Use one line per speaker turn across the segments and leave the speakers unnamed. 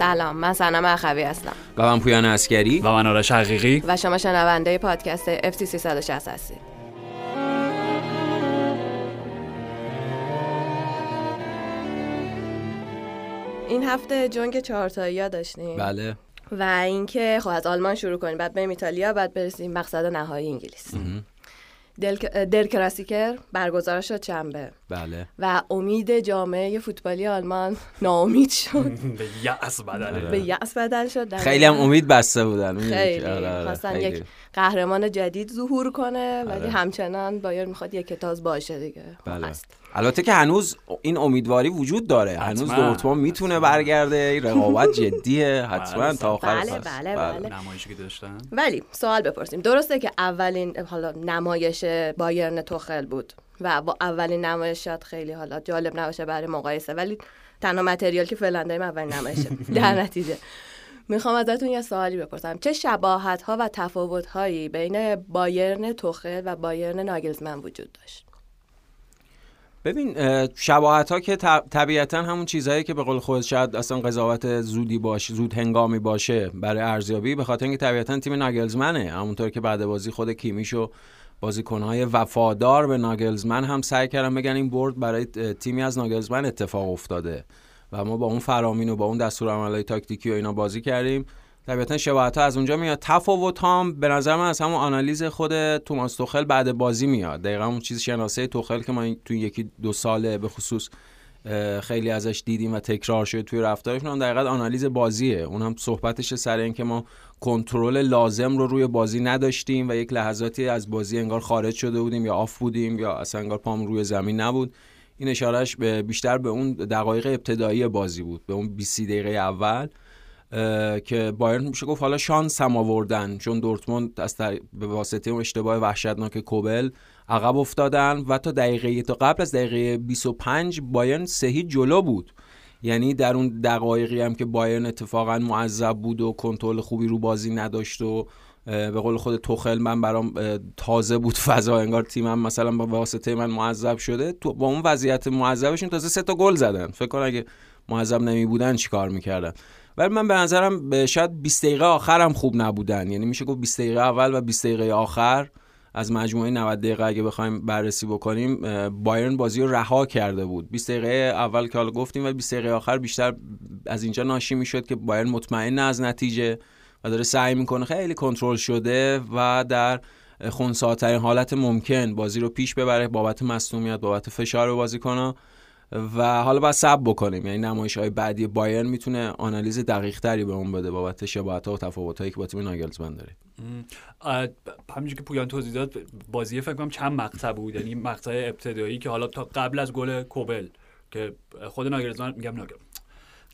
سلام من سنم اخوی هستم.
و من پویان اسکری
و من آرش حقیقی.
و شما شنونده پادکست FT 360 هستید. این هفته جنگ چهارتایی داشتیم.
بله.
و اینکه خب از آلمان شروع کنیم بعد بریم ایتالیا بعد برسیم مقصد نهایی انگلیس. در کلاسیکر برگزار شد چنبه.
بله.
و امید جامعه فوتبالی آلمان ناامید شد.
به یأس بدل.
به یأس بدل شد.
خیلی هم امید بسته بودن.
خیلی.
آره، آره،
خواستن. یک قهرمان جدید ظهور کنه ولی
آره.
همچنان بایر می‌خواد یک کتاز باشه دیگه
بله.
هست.
البته که هنوز این امیدواری وجود داره هنوز
حتما.
دورتموند می‌تونه برگرده این رقابت جدیه حتما
بله،
تا آخر
بله،
فصل.
بله، بله.
نمایشی که داشتن
ولی سوال بپرسیم درسته که اولین حالا نمایش بایرن توخل بود و با اولین نمایشات خیلی حالا جالب نباشه برای مقایسه ولی تنها متریال که فعلا داریم اولین نمایشه در نتیجه می‌خوام ازتون یه سوالی بپرسم. چه شباهت ها و تفاوت هایی بین بایرن توخل و بایرن ناگلزمن وجود داشت؟
ببین اه، شباهت ها که طب- طبیعتا همون چیزهایی که به قول خود شاید اصلا قضاوت زودی باشه زود هنگامی باشه برای ارزیابی به خاطر اینکه طبیعتا تیم ناگلزمنه. همونطور که بعد بازی خود کیمیشو بازیکنهای وفادار به ناگلزمن هم سعی کردن بگن این برد برای تیمی از ناگلزمن اتفاق افتاده. و ما با اون فرامین و با اون دستور عملهای تاکتیکی و اینا بازی کردیم. طبیعتا شباهت ها از اونجا میاد. تفاوت هم به نظر من از همون آنالیز خود توماس توخل بعد بازی میاد. دقیقا اون چیز شناسه توخل که ما تو یکی دو ساله به خصوص خیلی ازش دیدیم و تکرار شده توی رفتارشون هم دقیقا آنالیز بازیه. اون هم صحبتش سر این که ما کنترل لازم رو روی بازی نداشتیم و یک لحظاتی از بازی انگار خارج شده بودیم یا آف بودیم یا اصلا انگار پام روی زمین نبود. این اشارهش به بیشتر به اون دقایق ابتدایی بازی بود به اون 20 دقیقه اول که بایرن میشه گفت حالا شانس هم آوردن چون دورتموند از طریق- به واسطه اون اشتباه وحشتناک کوبل عقب افتادن و تا دقیقه تا قبل از دقیقه 25 بایرن سهی جلو بود. یعنی در اون دقایقی هم که بایرن اتفاقا معذب بود و کنترل خوبی رو بازی نداشت و به قول خود توخل من برام تازه بود فضا انگار تیمم مثلا با واسطه من معذب شده. تو با اون وضعیت معذبشون تازه سه تا گل زدن. فکر کن اگه معذب نمی بودن چیکار می‌کردن؟ ولی من به نظرم شاید 20 دقیقه آخر هم خوب نبودن. یعنی میشه گفت 20 دقیقه اول و 20 دقیقه آخر از مجموعه 90 دقیقه اگه بخوایم بررسی بکنیم بایرن بازی رو رها کرده بود. 20 دقیقه اول که حالا گفتیم و 20 دقیقه آخر بیشتر از اینجا ناشی می‌شد که بایرن مطمئن از نتیجه. و داره سعی می‌کنه خیلی کنترل شده و در خونساترین حالت ممکن بازی رو پیش ببره بابت مصونیت بابت فشار بازیکن‌ها و حالا باید صبر بکنیم. یعنی نمایش های بعدی بایرن می‌تونه آنالیز دقیق تری به اون بده بابت شباهت ها و تفاوت هایی که با تیم ناگلزمن داره.
همینجور که پویان توضیح داد بازی فکر کنم چند مقطع بود. یعنی مقطع ابتدایی که حالا تا قبل از گل کوبل که خود ناگلزمن میگم ناگل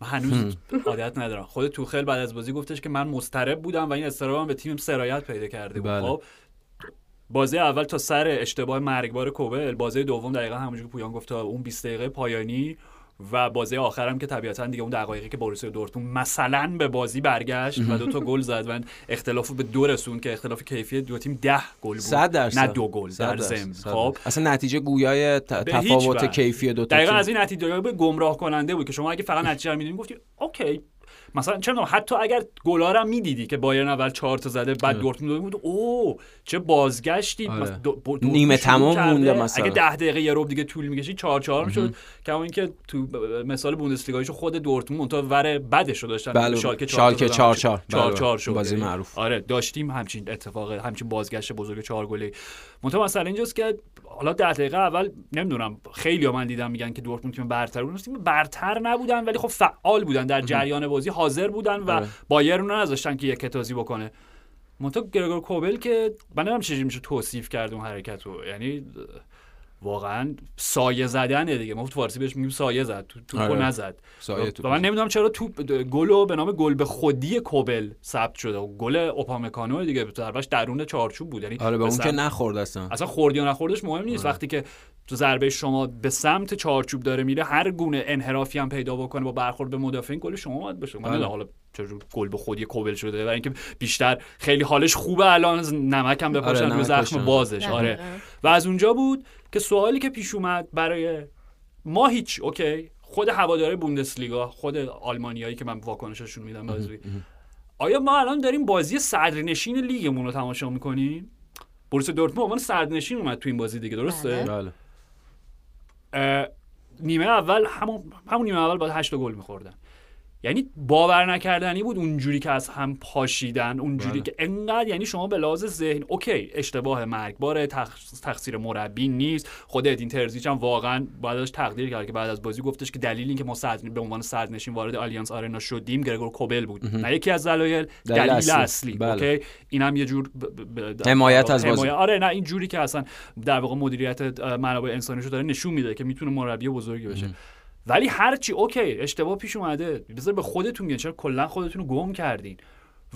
من هنوز عادت ندارم. خود توخل بعد از بازی گفتش که من مضطرب بودم و این اضطرابم به تیمم سرایت پیدا کرده بود.
بله.
خب بازی اول تا سر اشتباه مرگبار کوبل بازی دوم دقیقا همونجور که پویان گفت تا اون 20 دقیقه پایانی و بازی آخرم که طبیعتا دیگه اون دقایقی که بوروسیا دورتموند مثلا به بازی برگشت و دو تا گل زد و اختلاف به دو رسون که اختلاف کیفیت دو تیم ده گل بود
درصد
نه دو گل در. ضمن
صد
خب.
اصلا نتیجه گویای تفاوت. کیفی دو تا
دقیقا. از این نتیجه به گمراه کننده بود که شما اگه فقط نتیجه رو می‌دونی گفتی اوکی مثلا چه می‌دونم، حتی اگر گلا رو هم می‌دیدی که بایرن اول چهار تا زده بعد دورتموند بود او چه بازگشتی
آره.
مثلا
نیمه تمام. مونده مثلا.
اگه ده دقیقه یه ربع دیگه طول می‌کشید چهار چهار می‌شد کما اینکه تو مثال بوندسلیگایشو خود دورتموند تا ور بدش رو داشتن
بله.
شالکه
شالکه
چهار
چهار چهار.
چهار
بله.
چهار شد
بازی
یعنی
معروف.
آره داشتیم همچین اتفاق همچین بازگشت بزرگ چهار گلی منتها مثلا اینجاست که حالا ده دقیقه اول نمی‌دونم خیلی من دیدم میگن که دورتموند تیم برتر بود. تیم برتر نبودن ولی خب فعال بودن. در جریان بازی حاضر بودن و
آره.
بایرن رو نذاشتن که یک کتازی بکنه. منتها گرگور کوبل که من نمی‌دونم چجوری میشه توصیف کرد اون حرکت رو. یعنی واقعا سایه زدنه دیگه. ما تو فارسی بهش میگیم سایه زد تو توپو
آره.
نزد.
سایه توپ
و من نمی‌دونم چرا توپ گل به نام گل به خودی کوبل ثبت شده. گل اوپامکانو دیگه ضربش درون چارچوب بود. یعنی
آره به اون که نخورد اصلا.
اصلا خوردی یا نخوردش مهم نیست.
آره.
وقتی که تو ضربه شما به سمت چارچوب داره میره هر گونه انحرافی هم پیدا بکنه با برخورد به مدافعین گل شما باید بشه من
بله.
حالا چجور گل به خودی کوبل شده برای اینکه بیشتر خیلی حالش خوبه الان از نمک هم بپاشن
آره، نمک
زخم. بازش. آره. و از اونجا بود که سوالی که پیش اومد برای ما هیچ اوکی؟ خود هواداره بوندسلیگا خود آلمانیایی که من واکنششون میدم بازی آیا ما الان داریم بازی صدرنشین لیگمون رو تماشا می‌کنیم؟ بوروسیا دورتموند به عنوان صدرنشین اومد تو این بازی دیگه درسته؟
بله.
اه، نیمه اول همون همون نیمه اول باید 8 گل میخوردن. یعنی باور نکردنی بود اونجوری که از هم پاشیدن اونجوری
بله.
که انقدر یعنی شما به لحاظ ذهن okay اشتباه مرگباره تخ- تقصیر مربی نیست خود ادین ترزیچ هم واقعا ازش تقدیر کرد که بعد از بازی گفتش که دلیل اینکه ما صدر به عنوان صدرنشین وارد آلیانس آرنا شدیم گرگور کوبل بود نه یکی از دلایل
دلیل
دلیل
اصلی.
اصلی,
بله.
okay اینم یه جور ب- ب- ب-
حمایت از بازی.
آره نه این جوری که اصلا در واقع مدیریت منابع انسانیشو داره نشون میده که می‌تونه مربی بزرگی بشه ولی هرچی okay اشتباه پیش اومده. بذار به خودتون میگن چرا کلا خودتون رو گم کردین؟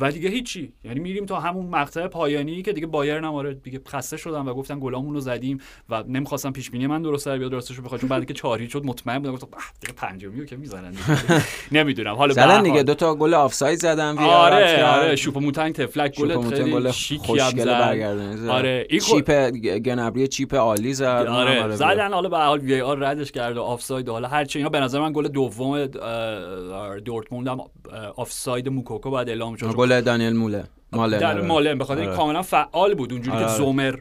و دیگه هیچی یعنی میریم تا همون مقطع پایانی که دیگه بایرن هم آره دیگه خسته شدن و گفتن گلامون رو زدیم و نمی‌خواستم پیش بینی من درست در بیاد راستش رو بخوام چون بعد که چهاری شد مطمئن بودم گفتم "اه، دیگه پنجمی رو که می‌زنن دیگه." نمی‌دونم حالا هر
زدن دیگه. دو تا گل آفساید زدن آر
آره. آره شوپوموتینگ طفلک گل خیلی
خوشگل
زد. آره این
chip گنبری chip عالی زد
آره
آره
زدن حالا به هر حال VAR ردش کرد و آفساید حالا هرچی اینا به نظر من گل دوم دورتموند هم آفساید موکوکو بعد اعلام شد
گل دانیل موله مالر
در
آره.
مالن به خاطر
آره.
کاملا فعال بود اونجوری که
آره.
زومر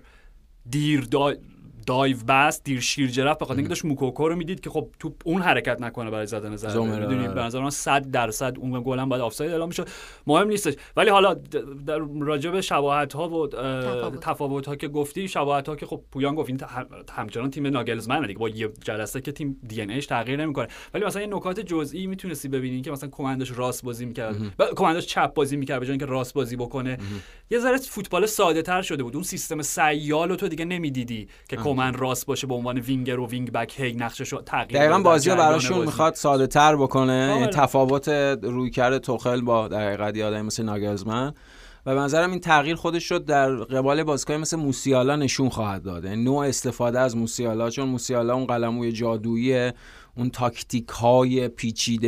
دیر دا... dive بست دیر شیرجه رفت به خاطر اینکه داشت موکوکو رو می‌دید که خب تو اون حرکت نکنه برای زدن ضربه می‌دونی
آره.
به نظر من 100 درصد اون گل هم باید آفساید اعلام می‌شد. مهم نیستش. ولی حالا د- در راجع به شباهت ها و
تفاوت.
ها که گفتی شباهت ها که خب پویان گفت این همچنان تیم ناگلزمنه دیگه. با یه جلسه که تیم DNA تغییر نمی‌کنه. ولی مثلا این نکات جزئی می‌تونستی ببینی که مثلا کماندش راست بازی می‌کرد. کماندش چپ بازی می‌کرد به جای اینکه راست بازی بکنه. یه ذره فوتبال ساده تر شده بود. اون سیستم سیال رو تو دیگه نمی‌دیدی که کمن راست باشه به عنوان وینگر و wing-back هی نقشش رو تغییر
دقیقا بازی براشون. می‌خواد ساده تر بکنه یعنی
کاملا.
تفاوت رویکرد توخل با در حقیقت یه آدمی مثل ناگلزمن و به نظرم این تغییر خودش رو در قبال بازیکن مثل موسیالا نشون خواهد داد یعنی نوع استفاده از موسیالا چون موسیالا اون قلموی جادویی اون تاکتیک های پیچیده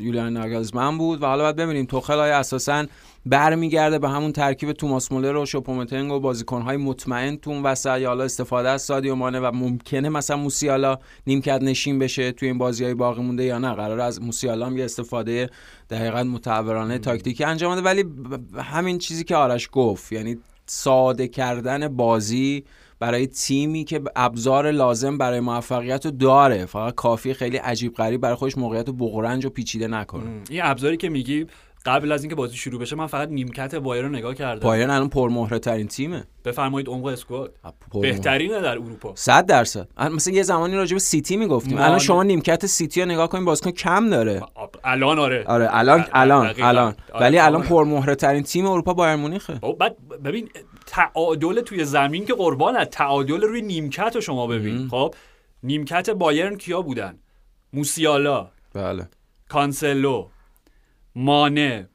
یولیان ناگلزمن بود و حالا باید ببینیم توخل های اساسا برمیگرده به همون ترکیب توماس مولر و شوپومتنگ و بازیکنهای مطمئن تو اون وسط یا حالا استفاده از سادیو مانه و ممکنه مثلا موسیالا نیمکت نشین بشه تو این بازی های باقی مونده یا نه. قرار از موسیالا هم یه استفاده دقیقا متعورانه تاکتیکی انجام بده. ولی همین چیزی که آرش گفت یعنی ساده کردن بازی برای تیمی که ابزار لازم برای موفقیت رو داره. فقط کافی خیلی عجیب غریب برای خودش موقعیت رو بغرنج و پیچیده نکنه.
این ابزاری که میگی قبل از اینکه بازی شروع بشه من فقط نیمکت بایر رو نگاه کردم.
بایرن الان پرمهره ترین تیمه.
بفرمایید عمق
squad.
بهترینه در اروپا.
صد درصد. الان مثلا یه زمانی راجع به سیتی می‌گفتیم. الان شما نیمکت سیتی رو نگاه کنیم بازیکن کم داره.
الان آره.
آره الان. الان. الان.
آره،
ولی الان
کاملا.
پرمهره ترین تیم اروپا بایرن مونیخه.
بابا بعد ببین تعادل توی زمین که قربان تعادل روی نیمکت رو شما ببین. خب نیمکت بایرن کیا بودن؟ موسیالا.
بله.
کانسلو. مانه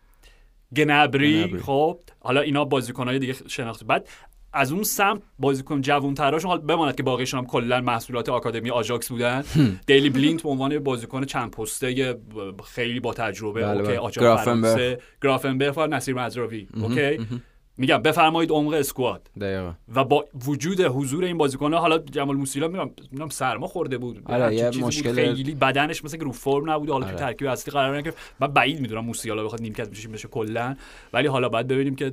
گنبری
گنبری.
خب. حالا اینا بازیکنهای دیگه شناخته. بعد از اون سمت بازیکن جوون تراشون حالا بماند که باقیشون هم کلا محصولات آکادمی آژاکس بودن. دیلی بلیند به عنوان بازیکن چند پسته خیلی با تجربه
بله،
okay
بله.
آجاق
گرافنبرگ.
گرافنبرگ و نصیر مزراوی okay. میگم بفرمایید عمق squad.
دقیقا.
و با وجود حضور این بازیکن‌ها حالا جمال موسیالا میگم سرما خورده بود.
آره، یه مشکل-
خیلی بدنش مثل که رو فرم نبود حالا
آره.
تو ترکیب اصلی قرار نگرفت. من بعید می‌دونم موسیالا بخواد نیمکت بشه بشه کلا. ولی حالا باید ببینیم که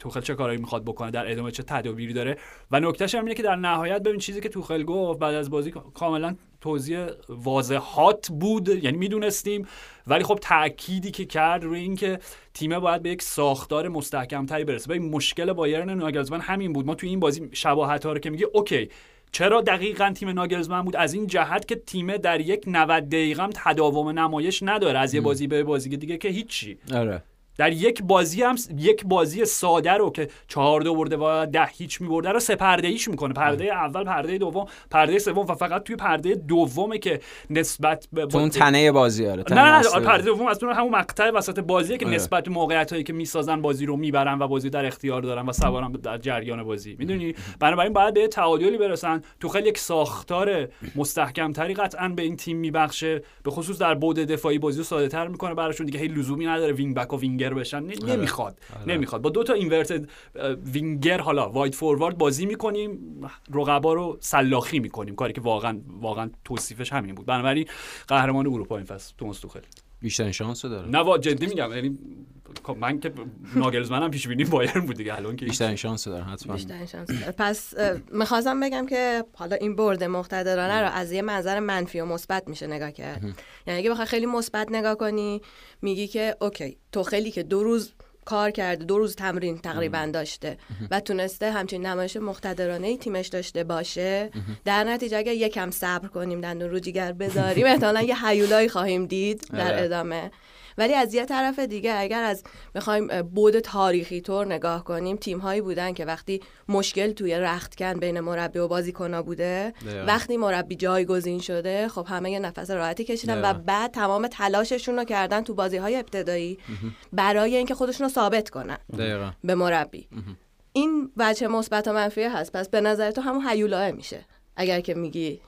توخل چه کارایی می‌خواد بکنه در ادامه چه تدابیری داره. و نکتهش هم اینه که در نهایت ببین چیزی که توخل گفت بعد از بازی کاملا توضیح واضحات بود یعنی می‌دونستیم. ولی خب تأکیدی که کرد روی اینکه تیم باید به یک ساختار مستحکم تری برسه. ببین مشکل بایرن ناگلزمن همین بود. ما توی این بازی شباهت ها رو که میگه اوکی چرا دقیقا تیم ناگلزمن بود؟ از این جهت که تیم در یک 90 دقیقه هم تداوم نمایش نداره. از یه بازی به بازی دیگه که هیچی.
آره.
در یک بازی هم یک بازی ساده رو که چهار دو برده و ده هیچ میبرده رو سه پرده ایش می‌کنه. پرده اول پرده دوم پرده سوم و فقط توی پرده دومه که نسبت به
تو اون تنه بازی آره
نه
تنه
نه آره، پرده دوم از اون همون مقطع وسط بازیه که
آره.
نسبت به موقعیت هایی که می‌سازن بازی رو می‌برن و بازی در اختیار دارن و سوارن در جریان بازی. می‌دونی؟ بنابراین باید به تعادلی برسن. تو خیلی یک ساختار مستحکم تری قطعا به این تیم میبخشه. به خصوص در بعد دفاعی بازی رو ساده تر می‌کنه براشون. دیگه هی لزومی نداره. وینگ بک و وینگر وینگر بشن
آره.
نمی‌خواد.
آره.
نمی‌خواد. با دو تا inverted وینگر حالا واید فوروارد بازی می‌کنیم رقبا رو سلاخی می‌کنیم. کاری که واقعا واقعا توصیفش همین بود. بنابراین قهرمان اروپا این فصل. توماس توخل.
بیشترین شانس داره.
نه جدی میگم یعنی من که ناگلزمنم پیش بینی بایرن بود دیگه الان که
بیشترین شانس داره حتما.
بیشترین شانس داره. پس می‌خواستم بگم که حالا این برد مقتدرانه رو از یه منظر منفی و مثبت میشه نگاه کرد. یعنی اگه بخوای خیلی مثبت نگاه کنی میگی که اوکی تو خیلی که دو روز کار کرده دو روز تمرین تقریبا داشته و تونسته همچین نمایش مقتدرانه ای تیمش داشته باشه در نتیجه اگر یکم صبر کنیم دندون رو جیگر بذاریم احتمالا یه هیولایی خواهیم دید در
آره.
ادامه. ولی از یه طرف دیگه اگر از بخوایم بود تاریخی طور نگاه کنیم تیم هایی بودن که وقتی مشکل توی رختکن بین مربی و بازیکن بوده
دقیقاً.
وقتی مربی جایگزین شده خب همه یه نفس راحتی کشیدن و. بعد تمام تلاششون رو کردن تو بازی های ابتدایی برای اینکه خودشون رو ثابت کنن
دقیقا.
به مربی. این بچه مثبت و منفی هست. پس به نظر تو همون هیولاه میشه. اگر که میگی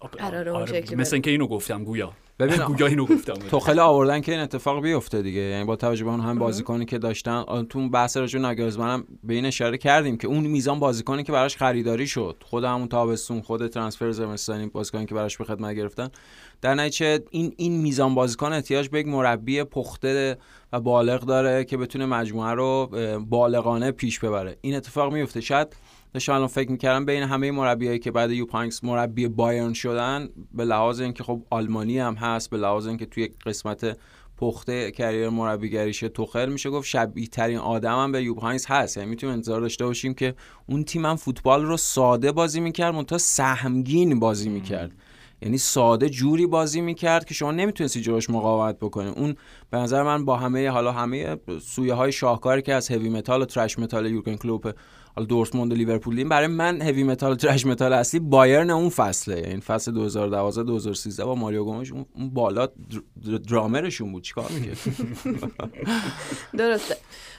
اون شکلی
آره، مثل. اینکه اینو گفتم گویا.
ببین
گویا اینو گفتم
توخل آوردن که این اتفاق بیفته دیگه. یعنی با توجه به اون هم بازیکنی که داشتن تو بحث راجع ناگلزمن به این اشاره کردیم که اون میزان بازیکنی که براش خریداری شد خود همون تابستون خود ترانسفر زمستانی بازیکنی که براش به خدمت گرفتن در نتیجه این این میزان بازیکن احتیاج به یک مربی پخته و بالغ داره که بتونه مجموعه رو بالغانه پیش ببره. این اتفاق میفته. شاید داشتم الان فکر می‌کردم بین همه مربیایی که بعد یوپانکس مربی بایرن شدن به لحاظ اینکه خب آلمانی هم هست به لحاظ اینکه توی قسمت پخته کریر مربیگریشه توخل میشه گفت شبیه ترین آدم هم به یوبهاینز هست. یعنی می‌تونیم انتظار داشته باشیم که اون تیم هم فوتبال رو ساده بازی می‌کرد منتها سهمگین بازی می‌کرد. یعنی ساده جوری بازی می‌کرد که شما نمی‌تونستی جلوش مقاومت بکنی. اون به نظر من با همه حالا همه سویه های شاهکاری که از heavy metal و thrash metal یورگن کلوپ حالا دورتموند و لیورپول دیدیم برای من heavy metal thrash metal اصلی بایرن اون فصله. یعنی فصل 2012 2013 با ماریو گومز اون بالا در- در- درامرشون بود. چیکار می‌کرد
درسته.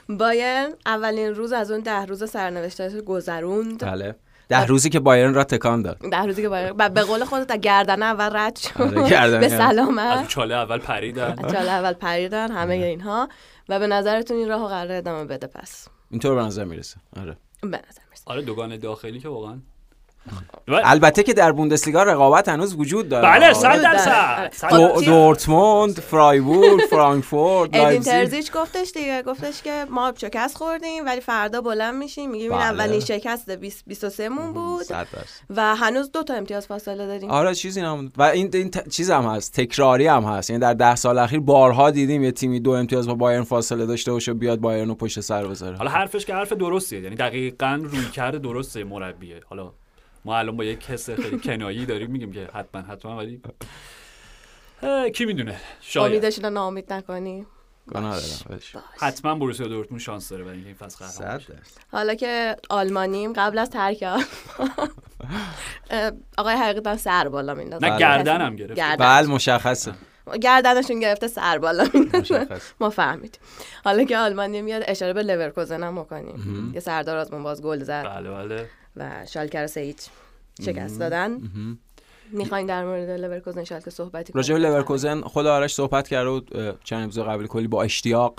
بایرن اولین روز از اون ده روز سرنوشتش رو گذروند.
بله. ده روزی که بایرن را تکان داد.
ده روزی که بایرن ب- به قول خودت گردن اول رد شد.
آره،
به.
از
سلامت
چاله اول پریدن.
از چاله اول پریدن همه اینها. و به نظرتون این راهو قرار ادامه بده پس.
اینطور به نظر می‌رسه. آره.
به نظر
آره دوگان داخلی که واقعا
البته که در بوندسلیگا رقابت هنوز وجود داره.
بله
آره.
صد
آره.
درصد صد
خب،.
دورتموند فرایبورگ فرانکفورت
یونیون
لایپزیگ.
ترزیچ گفتش دیگه گفتش که ما شکست خوردیم ولی فردا بلند میشیم. میگیم این
بله.
اولین شکست 20 23 مون بود. و هنوز دو تا امتیاز فاصله داریم.
آره چیزی نموند. و این این ت- چیز هم هست. تکراری هم هست. یعنی در ده سال اخیر بارها دیدیم یه تیمی دو امتیاز با بایرن فاصله داشته باشه بیاد بایرن رو پشت سر بذاره.
حالا حرفش که حرف درستیه. یعنی دقیقا روی کرده درسته مربیه. حالا ما الان با یک حس خیلی کنایی داریم میگیم که حتما حتما ولی کی می‌دونه؟ شاید.
امیدشون رو ناامید نکنی.
ولش.
باش.
حتما بروسیا دورتموند شانس داره برای اینکه این فصل قهرمان.
حالا که آلمانیم قبل از ترک آقای حقیقتا سر بالا میندازه
نه
بله.
گردنم گرفت.
بله مشخصه.
گردنشون گرفته سر بالا ما فهمیدیم. حالا که آلمانی میاد اشاره به لورکوزن هم بکنیم که سردار آزمون باز گل زد.
بله بله.
و شالکه رو سه هیچ شکست دادن. می‌خواین در مورد لورکوزن شالکه صحبتی
راجع به
کنیم؟
لورکوزن خود آرش صحبت کرده بود اه، چند اپیزود قبل کلی با اشتیاق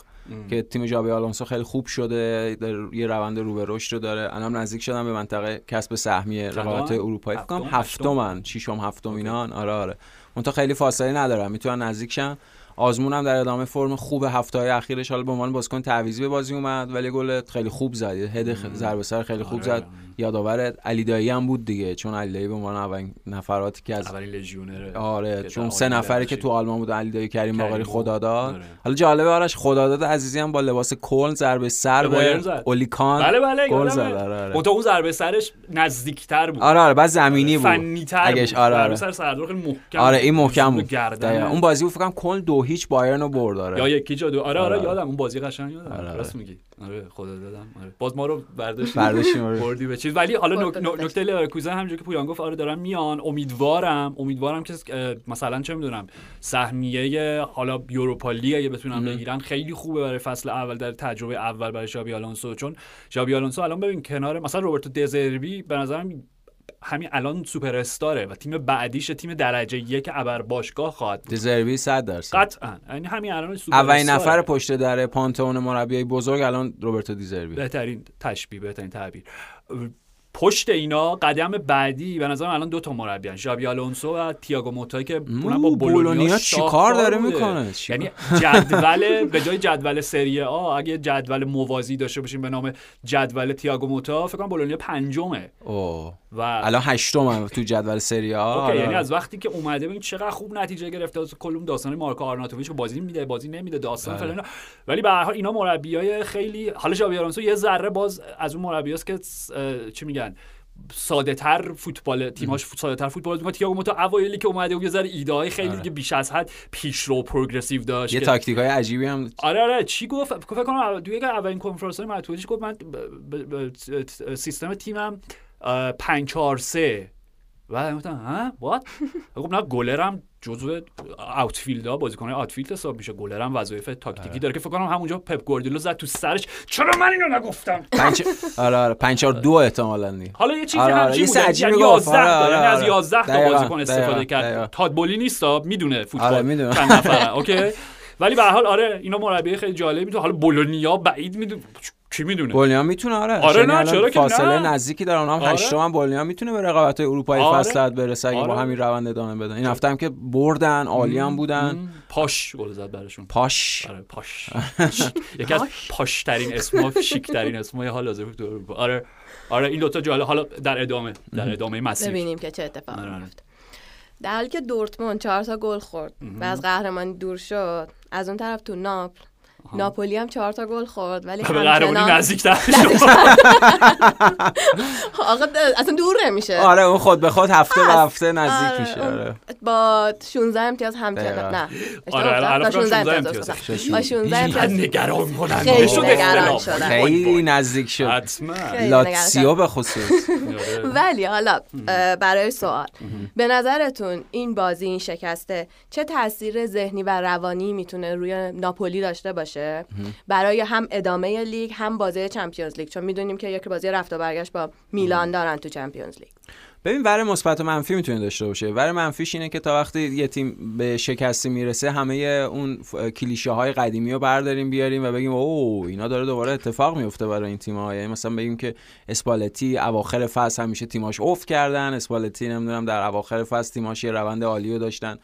که تیم جابی آلونسو خیلی خوب شده در یه روند رو به رشد رو داره. الان نزدیک شدن به منطقه کسب سهمیه؟ رقابت اروپایی. فکر کنم
هفتم؟
هفتمن ششم هفتم اینان آره آره. منتها خیلی فاصله ندارن. می‌تونن نزدیک شن. آزمون هم در ادامه فرم خوب هفته های اخیرش حالا به عنوان بازیکن تعویضی به بازی اومد ولی گل خیلی خوب زد هد ضربه سر خیلی خوب
آره.
زد یادآور علی دایی هم بود دیگه چون علی دایی به عنوان اولین نفراتی که از
اولین لژیونر
آره چون سه نفری که تو آلمان بود علی دایی کریم باقری
بود.
خدا داد
آره.
حالا جالبه آرش خداداد عزیزی هم با لباس کلن ضربه سر
به.
اولیکان
بله بله
گل. زد آره آره.
منتها اون ضربه سرش نزدیکتر بود
آره آره بعد زمینی بود
فنی‌تر
آره، آره.
سر سردار خیلی محکم
آره این محکم
بود.
اون بازی فکر کنم کل دو هیچ بایرن رو برد
یا
آره
یکی جا دو آره آره
آره.
یادم اون بازی قشنگ یادم.
آره،
راست میگی. آره خدا دادم. آره. باز ما رو برداشت
برداشتیم، آره.
بردی به چیز. ولی حالا. نکته لورکوزن همونجوری که پویان گفت آره دارن میان. امیدوارم امیدوارم که مثلا چه می‌دونم سهمیه حالا یوروپا لیگ اگه بتونن بگیرن خیلی خوبه برای فصل اول در تجربه اول برای شابی آلونسو. چون ژابی آلونسو الان ببین کنار مثلا روبرتو دزربی به نظرم همین الان سوپر استاره و تیم بعدیش تیم درجه یک ابر باشگاه خواهد بود.
دیزربی 100 درصد.
قطعا. یعنی همین الان سوپر
اولین. نفر پشت در پانتئون مربیای بزرگ الان روبرتو دیزربی
بهترین تشبیه بهترین تعبیر. پشت اینا قدم بعدی به نظرم الان دو تا مربیان ژابی آلونسو و تییاگو موتا که اونم با بولونیا
چیکار داره. می‌کنه؟
یعنی جدول به جای جدول سری آ اگه جدول موازی داشته باشیم به نام جدول تییاگو موتا فکر کنم بولونیا پنجمه. و
الان هشتم هم تو جدول سری آ
okay
آره.
یعنی از وقتی که اومده ببین چقدر خوب نتیجه گرفته از کلوم داستان مارکو آرناتوویچ که بازی میده بازی نمیده داستان
بله.
فلان. ولی به هر حال اینا مربیای خیلی حالا ژابی آلونسو یه ذره باز از اون مربیاست که چی میگن ساده تر فوتبال تیماش ساده تر فوتبال می‌کنه تییاگو موتا اوایلی که اومده و یه ذره ایده های خیلی
آره.
دیگه بیش از حد پیشرو progressive داشت
یه
که-
تاکتیک های عجیبی هم
آره آره چی گفت فکر کنم توی یک اولین کنفرانس های گفت من ب- ب- ب- سیستم تیمم 5 4 3 و گفتم ها؟ what گفت نه گلرم جزو outfield ها بازیکن outfield حساب میشه. گلرم وظایف تاکتیکی داره که فکر کنم همونجا پپ گواردیولا زد تو سرش. چرا من اینو نگفتم؟
پنج آره آره 5 4 2 احتمالاً دی.
حالا یه چیزی
آره، آره. یه
بود
سه
یعنی
عجیبی گفت.
11
آره،
تا
آره،
یعنی از
آره.
11 تا بازیکن استفاده کرد.
دقیقاً.
تاد بولی نیستا می‌دونه فوتبال.
آره،.
چند نفرن okay؟ ولی به هر حال آره اینا مربی خیلی جالبی می‌تونه حالا بولونیا بعید می‌دونه کی می‌دونه؟
بولیا می‌تونه آره.
آره، نه، چرا که
فاصله
نه؟
نزدیکی داره اونم
آره.
هشتم هم بولیا می‌تونه به رقابت های اروپایی
آره.
فصلت برسه اگه با
آره.
همین روند ادامه بدن. این هفته هم که بردن عالی هم بودن.
مم. پاش گل زد براشون.
پاش.
آره پاش. یکی از پاش؟ ترین اسما شیک ترین اسمای حال حاضر تو اروپا. آره آره این دوتا جالب. حالا در ادامه در ادامه مسیر.
ببینیم که چه اتفاقی
آره، آره.
میفته در حالی که دورتموند چهار تا گل خورد و از قهرمانی دور شد از اون طرف تو ناپل. ناپولی هم چهار تا گل خورد ولی
به قهرمانی
همچنان
نزدیکتر شد.
آقا اصلا دور نمیشه.
آره اون خود به خود هفته به. هفته نزدیک
آره،
میشه آره.
با 16 امتیاز همچنان
دقیقاً.
نه. اشتباه
آره،
با 16
16
امتیاز. با 16
اینقدر
امتیاز
نگران کننده.
خیلی
شد.
خیلی نزدیک شد. لاتسیو به خصوص.
آره.
ولی حالا اه، برای سوال. به نظرتون این بازی این شکسته چه تاثیر ذهنی و روانی می‌تونه روی ناپولی داشته باشه؟ برای هم ادامه لیگ هم بازی چمپیونز لیگ. چون می‌دونیم که یک بازی رفت و برگشت با میلان دارن تو چمپیونز لیگ.
ببین ور مثبت و منفی می‌تونه داشته باشه. ور منفیش اینه که تا وقتی یه تیم به شکستی می‌رسه همه اون کلیشه های قدیمی رو برداریم بیاریم و بگیم اوه اینا داره دوباره اتفاق میفته برای این تیم ها یعنی مثلا بگیم که اسپالتی اواخر فصل همیشه تیماش افت کردن. اسپالتی نمی‌دونم در اواخر فصل تیماش یه روند عالی رو داشتن.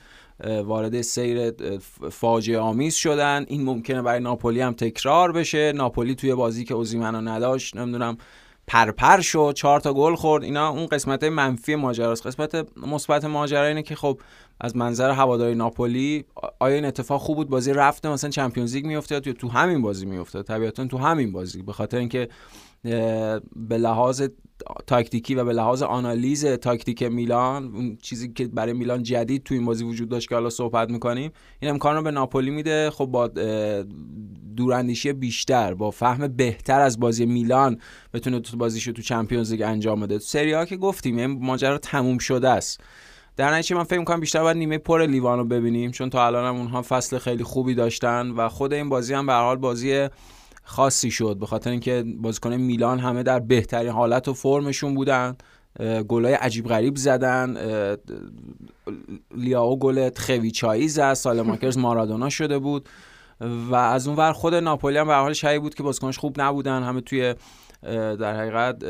وارد سیر فاجعه آمیز شدن. این ممکنه برای ناپولی هم تکرار بشه. ناپولی توی بازی که اوزیمنو نداشت نمی‌دونم پرپر شد چهار تا گل خورد. اینا اون قسمت منفی ماجراست قسمت مثبت ماجرا اینه که خب از منظر هواداری ناپولی آیا این اتفاق خوب بود؟ بازی رفته مثلا چمپیونز لیگ میافتاد یا تو همین بازی میافتاد؟ طبیعتا تو همین بازی. به خاطر اینکه به لحاظ تاکتیکی و به لحاظ آنالیز تاکتیک میلان اون چیزی که برای میلان جدید تو این بازی وجود داشت که حالا صحبت می‌کنیم این امکان رو به ناپولی میده. خب با دوراندیشی بیشتر با فهم بهتر از بازی میلان بتونه تو بازیشو تو چمپیونز لیگ انجام بده. سری ها که گفتیم این ماجرا تموم شده است. در نتیجه من فکر می‌کنم بیشتر باید نیمه پر لیوان رو ببینیم چون تا الان هم اونها فصل خیلی خوبی داشتن و خود این بازی هم به حال بازی خاصی شد به خاطر اینکه بازیکن میلان همه در بهترین حالت و فرمشون بودن. گلای عجیب غریب زدن. لیاو گل خویچایی زد. سالماکرز مارادونا شده بود. و از اون ور خود ناپولی هم به حال شایع بود که بازیکنش خوب نبودن. همه توی در حقیقت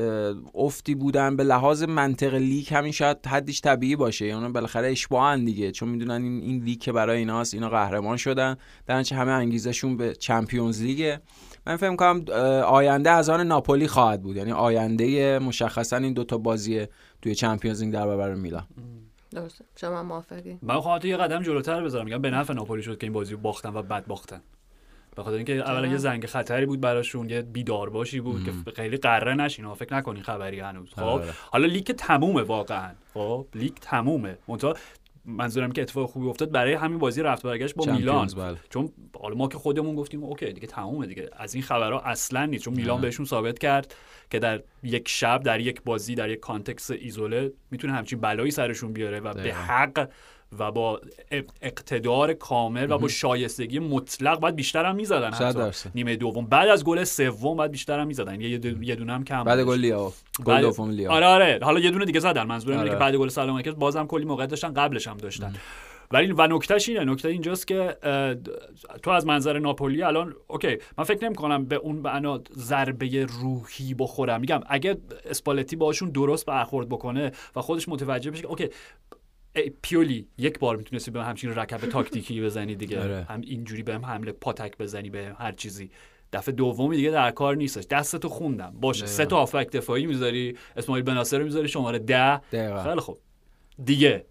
افتی بودن. به لحاظ منطق لیگ همین شاید حدیش طبیعی باشه. یعنی بالاخره اشباهن دیگه. چون می‌دونن این این لیگ که برای ایناست اینا قهرمان شدن. در همه انگیزشون به چمپیونز لیگه. من فکر کنم آینده از آن ناپولی خواهد بود. یعنی آینده مشخصا این دوتا بازی توی چمپیونز لیگ در برابر میلان.
درسته. شما موافقی؟
من خواهم یه قدم جلوتر بذارم. میگم به نفع ناپولی شد که این بازی رو باختن و بد باختن. به خاطر اینکه اولا یه زنگ خطری بود براشون یه بیدار باشی بود که خیلی قره نشین ها فکر نکنین خبری هنوز. خب؟
آره.
حالا لیگ تمومه واقعا. خب؟ لیگ تمومه. منتها منظورم که اتفاق خوبی افتاد برای همین بازی رفت برگشت با میلان
بله.
چون حالا ما که خودمون گفتیم okay دیگه تمومه دیگه از این خبرها اصلا نیست چون میلان بهشون ثابت کرد که در یک شب در یک بازی در یک context ایزوله می‌تونه همچین بلایی سرشون بیاره و به
دقیقاً.
حق و با اقتدار کامل و با شایستگی مطلق باید بیشتر هم می‌زدن حتی. نیمه دوم. بعد از گل سوم باید بیشتر هم می‌زدن. یه دو- یه دونه هم کم
بعد. گل لیائو گل
بعد-
دوم لیائو
آره آره. حالا یه دونه دیگه زدن. منظورم اینه
آره.
که بعد گل سلام علیکم بازم کلی موقع داشتن. قبلش هم داشتن. ولی و نکتهش اینه. نکته اینجاست که تو از منظر ناپولی الان okay. من فکر نمی کنم به اون معنا ضربه روحی بخورن. میگم اگه اسپالتی باشون درست برخورد بکنه و خودش متوجه بشه okay. پیولی یک بار می‌تونستی به همچین رکب تاکتیکی بزنی دیگه.
آره.
هم اینجوری بهم حمله پاتک بزنی به هر چیزی. دفعه دومی دیگه در کار نیستش. دستتو خوندم. باشه. سه تا هافبک دفاعی می‌ذاری اسماعیل بناصر می‌ذاری شماره ده. خیلی خوب. دیگه.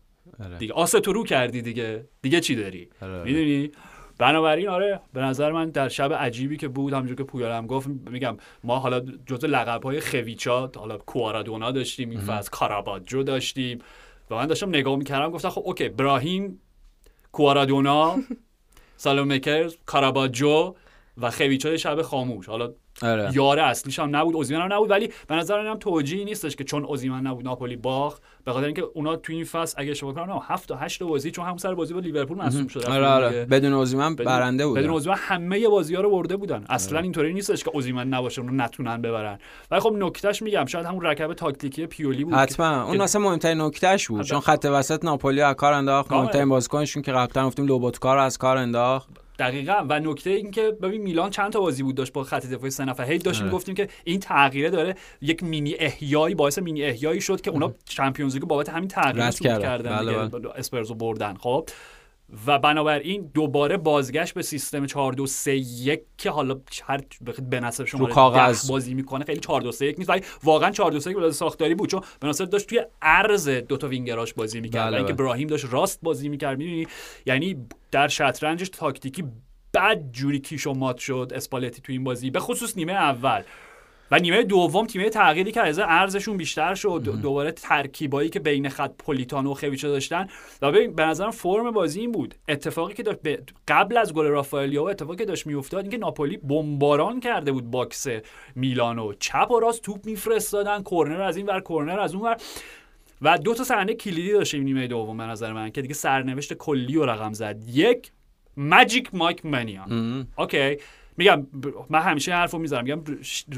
آره.
دیگه. آستو رو کردی دیگه. دیگه چی داری؟
آره.
می‌دونی؟ بنابراین آره به نظر من در شب عجیبی که بود همونجور که پویالم گفت میگم ما حالا جزء لقب های خویچا حالا کوارادونا داشتیم این فاز کاراباجو داشتیم. و من داشتم نگاه می‌کردم گفتم خب اوکی براهیم کوارادونا سالومکرز کاراباجو و خویچای شب خاموش. حالا
آره.
یار اصلیش هم نبود اوزیمن هم نبود ولی به نظر من هم توجیهی نیستش که چون اوزیمن نبود ناپولی باخت. به خاطر اینکه اونا تو این فصل اگه اشتباه کنم نه هفت تا هشت تا بازی چون همون سر بازی با لیورپول مصدوم شد.
آره آره. بدون اوزیمن برنده بود.
بدون اوزیمن همه بازی ها رو برده بودن. اصلا اینطوری نیستش که اوزیمن نباشه اونو نتونن ببرن. ولی خب نکتهش میگم شاید همون رکب تاکتیکی پیولی بود
حتما. اون اصلا مهمترین نکتهش بود. چون خط وسط ناپولی از کار انداخت. مهمترین بازیکنشون که قبلا گفتیم لوبوتکا رو از کار انداخت.
دقیقا. و نکته این که ببین میلان چند تا بازی بود داشت با خط دفاعی سه نفره هی داشتیم
آره.
گفتیم که این تغییره داره. یک مینی احیایی باعث مینی احیایی شد که اونا چمپیونز لیگ بابت همین تغییر صعود
کردن. بله،
دیگه. اسپرزو بردن. خب؟ و بنابراین دوباره بازگشت به سیستم 4 2 3 1 که حالا هر به نسب شما
کاغذ.
بازی می‌کنه خیلی 4 2 3 1 نیست ولی واقعا 4 2 3 1 ساختاری بود چون به نسبت داشت توی عرض دو تا وینگراش بازی می‌کرد
بله،
اینکه
بله.
ابراهیم داشت راست بازی می‌کرد می‌دونی یعنی در شطرنجش تاکتیکی بد جوری کیش و مات شد اسپالتی تو این بازی به خصوص نیمه اول و نیمه دوم تیمه تغییری که از ارزشون بیشتر شد دوباره ترکیبایی که بین خط پولیتانو و خویچه داشتن. و ببین به نظرم فرم بازی این بود. اتفاقی که داشت قبل از گل رافائل لیائو و اتفاقی که داشت میافتاد اینکه ناپولی بمباران کرده بود box میلانو چپ و راست توپ میفرستادن کرنر از این ور کرنر از اون ور. و دو تا صحنه کلیدی داشتیم نیمه دوم به نظر من که دیگه سرنوشت کلی رو رقم زد. یک magic مایک منیان. okay. میگم من همیشه حرفو می‌زنم میگم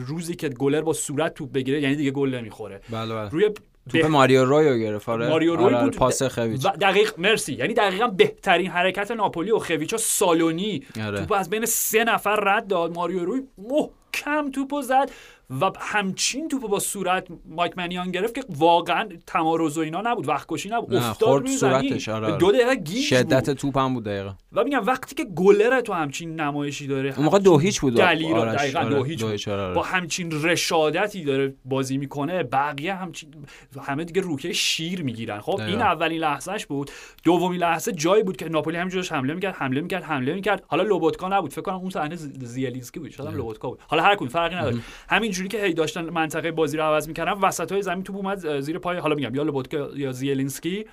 روزی که گلر با صورت توپ بگیره یعنی دیگه گل نمی‌خوره.
بله بله.
روی
توپ ماریو رویو گرفت. آره.
ماریو روی
آره،
بود.
پاس خویچ.
دقیق مرسی. یعنی دقیقا بهترین حرکت ناپولی و خویچا سالونی.
آره.
توپ از بین سه نفر رد داد. ماریو روی محکم توپو زد. و همچین توپو با صورت مایک مانیان گرفت که واقعا تمارض و اینا نبود وقت کشی نبود افتاد روی
صورتش، آره، آره.
دو دقیقه گیج شد
توپ هم بود دقیقا
و میگم وقتی که گلر تو همچین نمایشی داره
اون موقع دو هیچ بود.
دلیل
آرش.
دقیقا
آره،
دو هیچ بود.
آره، آره.
با همچین رشادتی داره بازی می‌کنه بقیه همچین همه دیگه روحیه شیر می‌گیرن. خب
دقیقا.
این اولین لحظهش بود. دومین لحظه جایی بود که ناپولی همینجور داشت حمله می‌کرد حمله می‌کرد حمله می‌کرد. حالا لوبوتکا نبود. فکر کنم اون صحنه زیلینسکی بود شاید لوبوتکا بود. حالا هر کدوم فرقی نداره. همینجوری که هی داشتن منطقه بازی رو عوض می‌کردن وسط های زمین توپ اومد زیر پای حالا میگم یا لوبوتکا یا زیلینسکی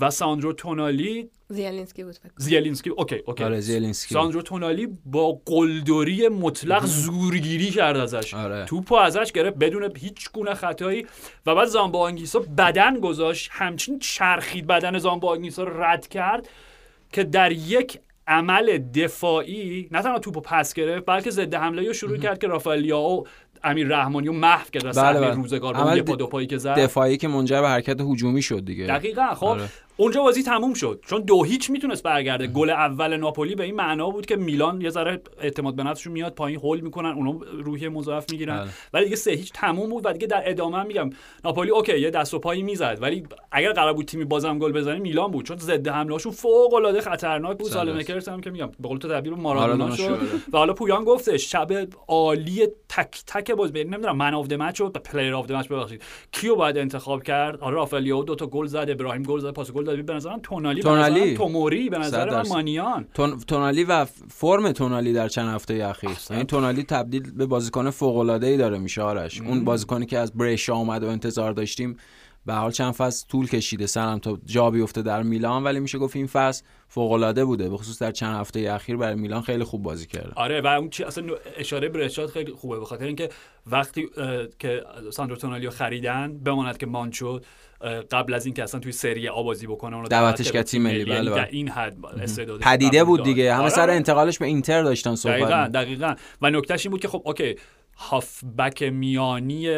و ساندرو تونالی.
زیلینسکی بود فکر کنم.
زیلینسکی OK OK.
آره زیلینسکی.
ساندرو تونالی با قلدری مطلق زورگیری کرد ازش.
آره.
توپو ازش گرفت بدون هیچ گونه خطایی و بعد زامبا آنگیسا بدن گذاشت همچین چرخید بدن زامبا آنگیسا رو رد کرد که در یک عمل دفاعی نه تنها توپو پس گرفت بلکه ضد حمله رو شروع کرد که رافائل لیائو امیر رحمانی و محو کرد از
بله، بله.
روزگار با یه پا دو پایی که زد
دفاعی که منجر به حرکت هجومی شد دیگه
دقیقا خب
آره.
اونجا بازی تموم شد. چون دو هیچ می‌تونست برگرده. گل اول ناپولی به این معنا بود که میلان یه ذره اعتماد به نفسشون میاد پایین هول می‌کنن اونا روحیه مضاعف می‌گیرن.
بله.
ولی دیگه سه هیچ تموم بود. و دیگه در ادامه میگم ناپولی اوکی یه دست و پایی می‌زد. ولی اگر قرار بود تیمی بازم گل بزنه میلان بود. چون ضد حملهشون فوق العاده خطرناک بود.
صد
سالمکرز هم که میگم به قول تو تعبیر مارادونا شد.
شد.
و حالا پویان گفتش شب عالی تک تک باز ببین نمی‌دونم man of match و player of match ببخشید کیو باید انتخاب کرد؟ آره رافائل لیائو دو تا گل زد براهیم گل زد پاس گل داد به نظرم تونالی به
تونالی.
نظرم توموری به نظر من. مانیان
تون... تونالی و فرم تونالی در چند هفته اخیر. یعنی تونالی تبدیل به بازیکن فوق العاده ای داره میشه آرش. اون بازیکنی که از بریشا اومد و انتظار داشتیم به حال چند فصل طول کشیده سرم تا جا بیفته در میلان ولی میشه گفت این فصل فوق العاده بوده. به خصوص در چند هفته اخیر برای میلان خیلی خوب بازی کرده.
آره و اون چی اصلا اشاره به خیلی خوبه به خاطر اینکه وقتی که ساندرو تونالیو خریدن بماند که مانچو قبل از اینکه اصلا توی سری آ بازی بکنه اونو
دعوتش کرد تیم ملی.
یعنی
بله بله.
این حد استعداد
پدیده بود دیگه. همه
آره،
سر. انتقالش به اینتر داشتن صحبت
دقیقاً دقیقاً. و نکتهش این بود که خب اوکی هافبک میانی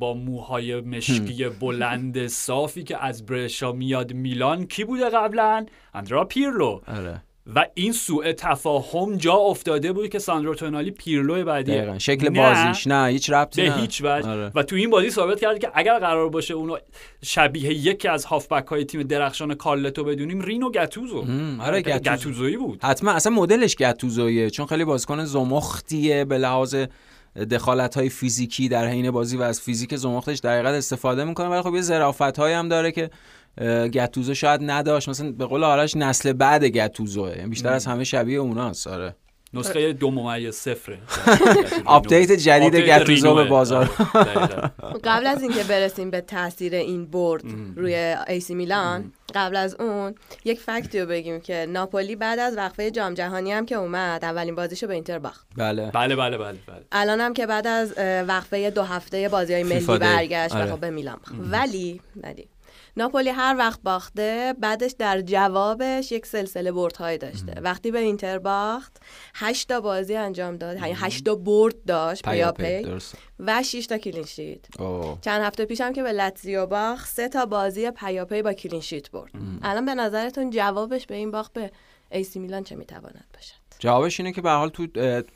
با موهای مشکی بلند صافی که از برشا میاد میلان کی بوده قبلا؟ اندرا پیرلو.
آره.
و این سوء تفاهم جا افتاده بود که ساندرو تونالی پیرلو بعدی
دقیقاً. شکل
نه،
بازیش نه هیچ ربطی
به
نه.
هیچ وجه.
آره.
و تو این بازی ثابت کرد که اگر قرار باشه اونو شبیه یکی از هافبک های تیم درخشان کارلتو بدونیم رینو گتوزو
آره، گتوزو.
گتوزویی بود.
حتما اصلا مدلش گتوزویه چون خیلی بازیکن زمختیه به لحاظ دخالت های فیزیکی در حین بازی و از فیزیک زمختش در حقیقت استفاده می‌کنه ولی خب یه ظرافت هایی هم داره که گتوزو شاید نداشت. مثلا به قول آرش نسل بعد گتوزوه یعنی بیشتر از همه شبیه اوناست. آره.
نسخه دو ممیز صفره.
آپدیت جدید گتوزو به. بازار.
آره، دقیقاً.
قبل از اینکه برسیم به تاثیر این برد روی ایسی میلان قبل از اون یک fact ی رو بگیم که ناپولی بعد از وقفه جام جهانی هم که اومد اولین بازیشو به اینتر باخت.
بله.
بله بله بله بله.
الان هم که بعد از وقفه دو هفته بازی های ملی. برگشت و
آره.
خب به میلان ولی ولی ناپولی هر وقت باخته بعدش در جوابش یک سلسله بردهایی داشته. وقتی به اینتر باخت هشت تا بازی انجام داد. یعنی هشت تا برد داشت
پیاپی درست
و 6 تا clean
sheet.
چند هفته پیشم که به لاتزیو باخت سه تا بازی پیاپی با clean sheet برد. الان به نظرتون جوابش به این باخت به ایسی میلان چه می‌تواند باشد؟
جوابش اینه که به حال تو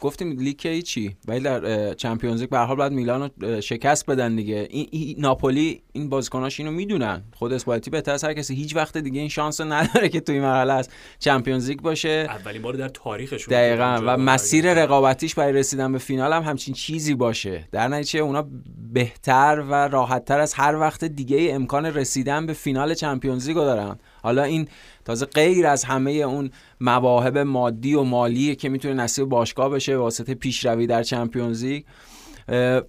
گفتیم لیگ که هیچی ولی در Champions League به حال باید میلان رو شکست بدن دیگه. این, این ناپولی این بازیکناش اینو می‌دونن. خود اسپالتی بهتر از هر کسی هیچ وقت دیگه این شانس نداره که تو این مرحله از Champions League باشه.
اولین بار در تاریخشون
دقیقا. و. مسیر رقابتیش برای رسیدن به فینال هم همچین چیزی باشه. در نتیجه اونا بهتر و راحتتر از هر وقت دیگه امکان رسیدن به فینال Champions League رو دارن. حالا این تازه غیر از همه اون مواهب مادی و مالی که می‌تونه نصیب باشگاه بشه واسطه پیشروی در Champions League